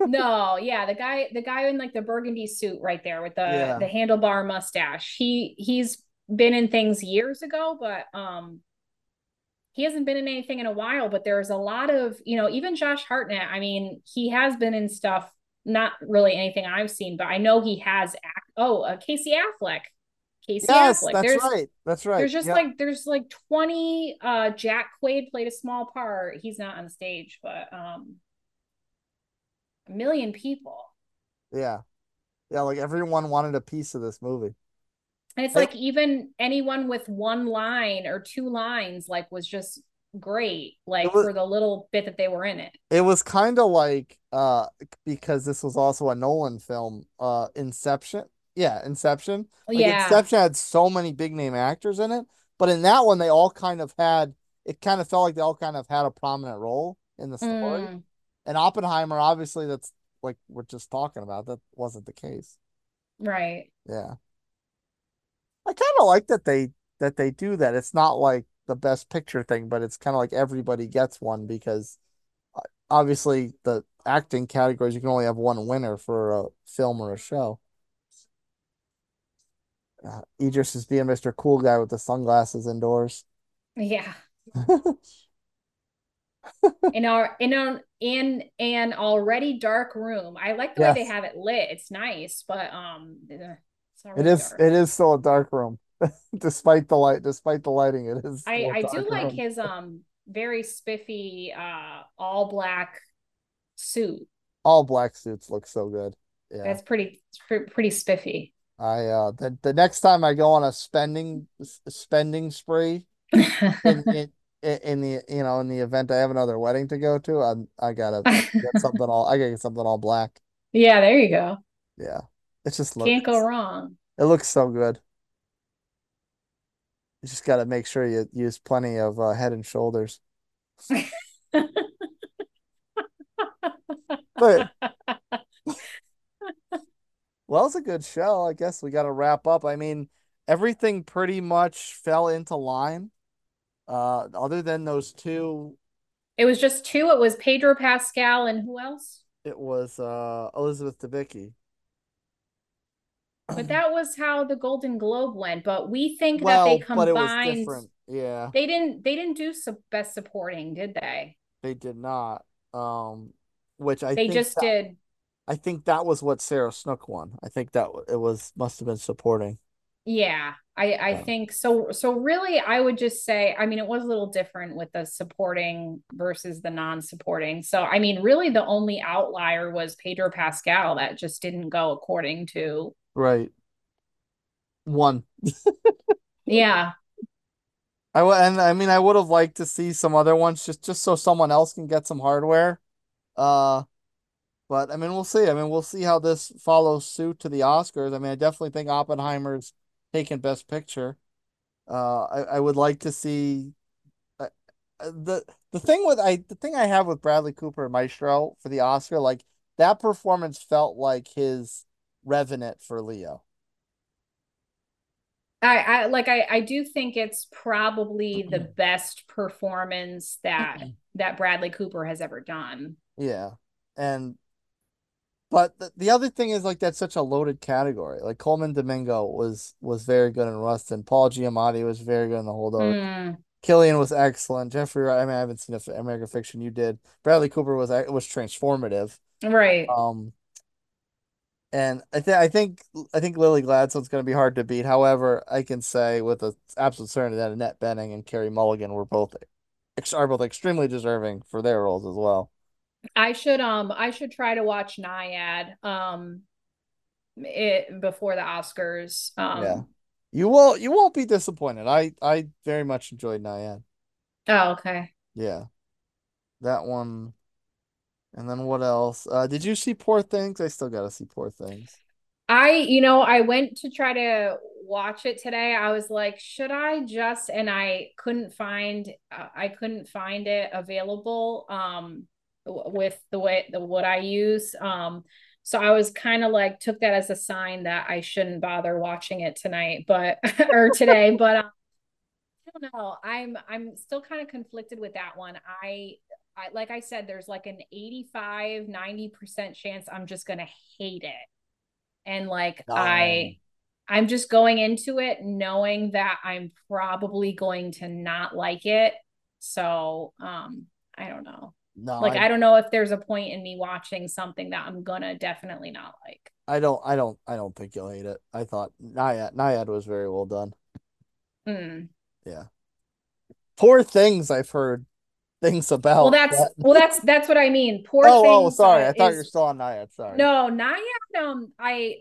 No, yeah, the guy the guy in like the burgundy suit right there with the Yeah. the handlebar mustache. He he's been in things years ago, but um he hasn't been in anything in a while, but there's a lot of, you know, even Josh Hartnett, I mean, he has been in stuff, not really anything I've seen, but I know he has act oh, uh, Casey Affleck. Casey Affleck. Yes, Affleck. that's there's right. That's right. there's just Yep. like there's like 20 uh Jack Quaid played a small part. He's not on stage, but um a million people. yeah. Yeah, like everyone wanted a piece of this movie. And it's Like- like even anyone with one line or two lines like was just great like was- for the little bit that they were in it. It was kind of like uh because this was also a Nolan film, uh Inception. Yeah, Inception. Like yeah. Inception had so many big name actors in it, but in that one they all kind of had it kind of felt like they all kind of had a prominent role in the story. Mm, And Oppenheimer, obviously that's like we're just talking about, that wasn't the case. right. Yeah. I kind of like that they that they do that. It's not like the best picture thing, but it's kind of like everybody gets one because uh, obviously the acting categories you can only have one winner for a film or a show. Uh, Idris is being Mr. Cool Guy with the sunglasses indoors. Yeah. In our in our in an already dark room. I like the way they have it lit. It's nice, but um it's It already is dark. it is still a dark room. Despite the light, despite the lighting, it is I I do dark like room. his um very spiffy uh all black suit. All black suits look so good. Yeah. That's pretty pretty, pretty spiffy. I uh the, the next time I go on a spending spending spree in, in in the you know in the event I have another wedding to go to, I'm I gotta get something all I gotta get something all black. yeah, there you go. Yeah, it's just look Can't go wrong. it looks so good. You just gotta make sure you use plenty of uh, Head and Shoulders. But well, it's a good show. I guess we gotta wrap up. I mean, everything pretty much fell into line. Uh, other than those two It was just two. It was Pedro Pascal and who else? It was uh Elizabeth Debicki. But that was how the Golden Globe went. But we think that Well, they but it was combined. different. Yeah, They didn't. They didn't do sub- best supporting, did they? they did not. Um, which I They think just that, did. I think that was what Sarah Snook won. I think that it was must have been supporting. Yeah, I I Yeah. think so. So really, I would just say, I mean, it was a little different with the supporting versus the non-supporting. So I mean, really, the only outlier was Pedro Pascal that just didn't go according to. Right. One. Yeah, I w- and I mean I would have liked to see some other ones just just so someone else can get some hardware. Uh but I mean we'll see. I mean we'll see how this follows suit to the Oscars. I mean I definitely think Oppenheimer's taking Best Picture. Uh I, I would like to see uh, uh, the the thing with I the thing I have with Bradley Cooper and Maestro for the Oscar, like that performance felt like his Revenant for Leo. I, I like I, I do think it's probably the best performance that that Bradley Cooper has ever done. Yeah. And but the, the other thing is like that's such a loaded category. Like Colman Domingo was was very good in Rust, and Paul Giamatti was very good in The Holdover. Mm, Cillian was excellent. Jeffrey, Wright- I mean, I haven't seen a American Fiction. You did. Bradley Cooper was was transformative. right. Um, and I think I think I think Lily Gladstone's going to be hard to beat. However, I can say with a absolute certainty that Annette Bening and Carey Mulligan were both ex- are both extremely deserving for their roles as well. I should um I should try to watch Nyad um it before the Oscars. Um Yeah. You will you won't be disappointed. I I very much enjoyed Nyad. oh okay. Yeah. That one. And then what else? Uh did you see Poor Things? I still gotta see Poor Things. I, you know, I went to try to watch it today. I was like, should I just and I couldn't find uh, I couldn't find it available um with the way the what I use. Um so I was kind of like took that as a sign that I shouldn't bother watching it tonight, but or today, but um, I don't know. I'm I'm still kind of conflicted with that one. I I like I said there's like an 85 90% chance I'm just going to hate it and like Um, i i'm just going into it knowing that i'm probably going to not like it so um i don't know No, like I, i don't know if there's a point in me watching something that i'm gonna definitely not like I don't I don't I don't think you'll hate it. I thought Nyad Nyad was very well done. Mm. Yeah. Poor Things I've heard things about. well that's that- well that's that's what i mean poor Oh, oh, sorry. uh, I thought is- you were still on Nyad. Sorry. No, yet. Um, I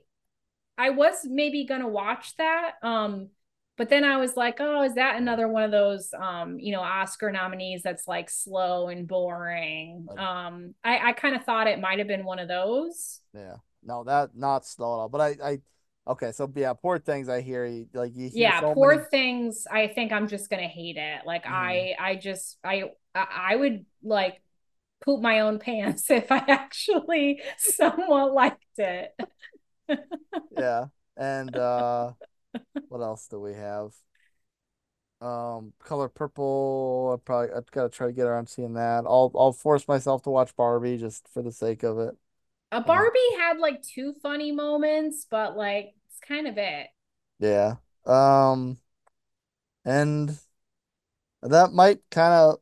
I was maybe gonna watch that. Um, but then I was like, oh, is that another one of those um, you know, Oscar nominees that's like slow and boring? Um, I, I kind of thought it might have been one of those. Yeah. No, that not slow at all. But I, I okay, so yeah, poor things I hear you like you hear Yeah, so poor many- things. I think I'm just gonna hate it. Like I I just I I I would like poop my own pants if I actually somewhat liked it. yeah. And uh what else do we have? Um Color Purple. I probably I've got to try to get around seeing that. I'll I'll force myself to watch Barbie just for the sake of it. A Barbie had like two funny moments, but like it's kind of it. Yeah. Um and that might kind of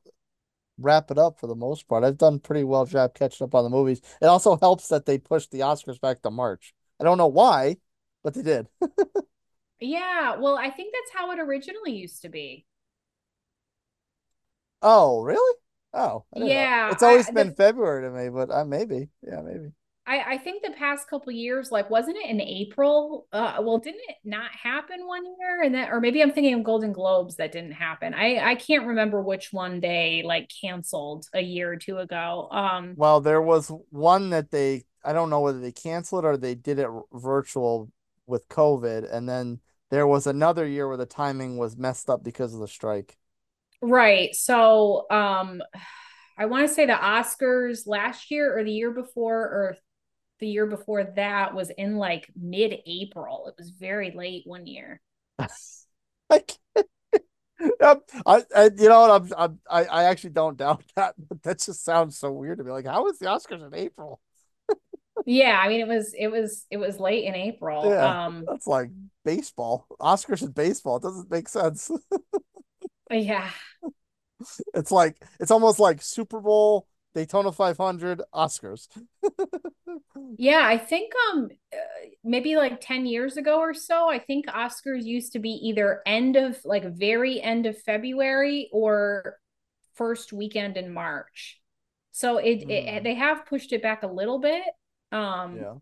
wrap it up for the most part. I've done pretty well job catching up on the movies. It also helps that they pushed the Oscars back to March. I don't know why, but they did. Yeah, well, I think that's how it originally used to be. Oh, really? Oh, didn't know. Yeah, It's always I- been the- February to me, but I maybe. Yeah, maybe. I I think the past couple years, like, wasn't it in April? Uh, well, didn't it not happen one year? And then, or maybe I'm thinking of Golden Globes that didn't happen. I I can't remember which one they like canceled a year or two ago. Um, Well, there was one that they, I don't know whether they canceled or they did it virtual with COVID. And then there was another year where the timing was messed up because of the strike. Right. So, um, I want to say the Oscars last year or the year before or the year before that was in like mid-April. It was very late one year. I can't. I, I, you know what? I'm, I'm, I, I actually don't doubt that, but that just sounds so weird to me. Like, how is the Oscars in April? Yeah, I mean it was it was it was late in April. Yeah. Um, That's like baseball. Oscars in baseball. It doesn't make sense. yeah. It's like it's almost like Super Bowl, Daytona 500, Oscars. Yeah, I think um uh, maybe like 10 years ago or so, I think Oscars used to be either end of like very end of February or first weekend in March. So it, it Hmm. they have pushed it back a little bit. Um Yeah,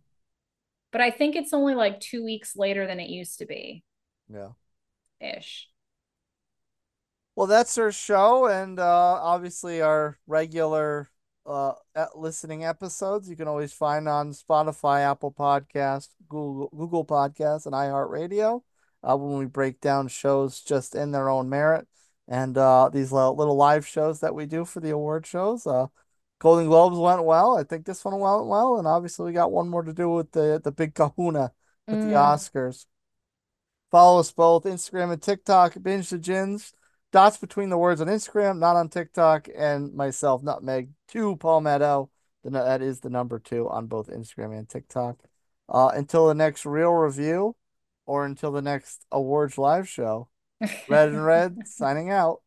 but I think it's only like 2 weeks later than it used to be yeah. ish. Well, that's our show, and uh, obviously our regular uh, listening episodes you can always find on Spotify, Apple Podcast, Google Google Podcasts, and iHeartRadio. Uh, when we break down shows just in their own merit, and uh, these little live shows that we do for the award shows. Uh, Golden Globes went well. I think this one went well, and obviously we got one more to do with the the big Kahuna with mm. the Oscars. Follow us both Instagram and TikTok. Binge the Gins. Dots between the words on Instagram, not on TikTok, and myself, Nutmeg two Palmetto. That is the number two on both Instagram and TikTok. Uh, until the next real review, or until the next awards live show. Red and Red signing out.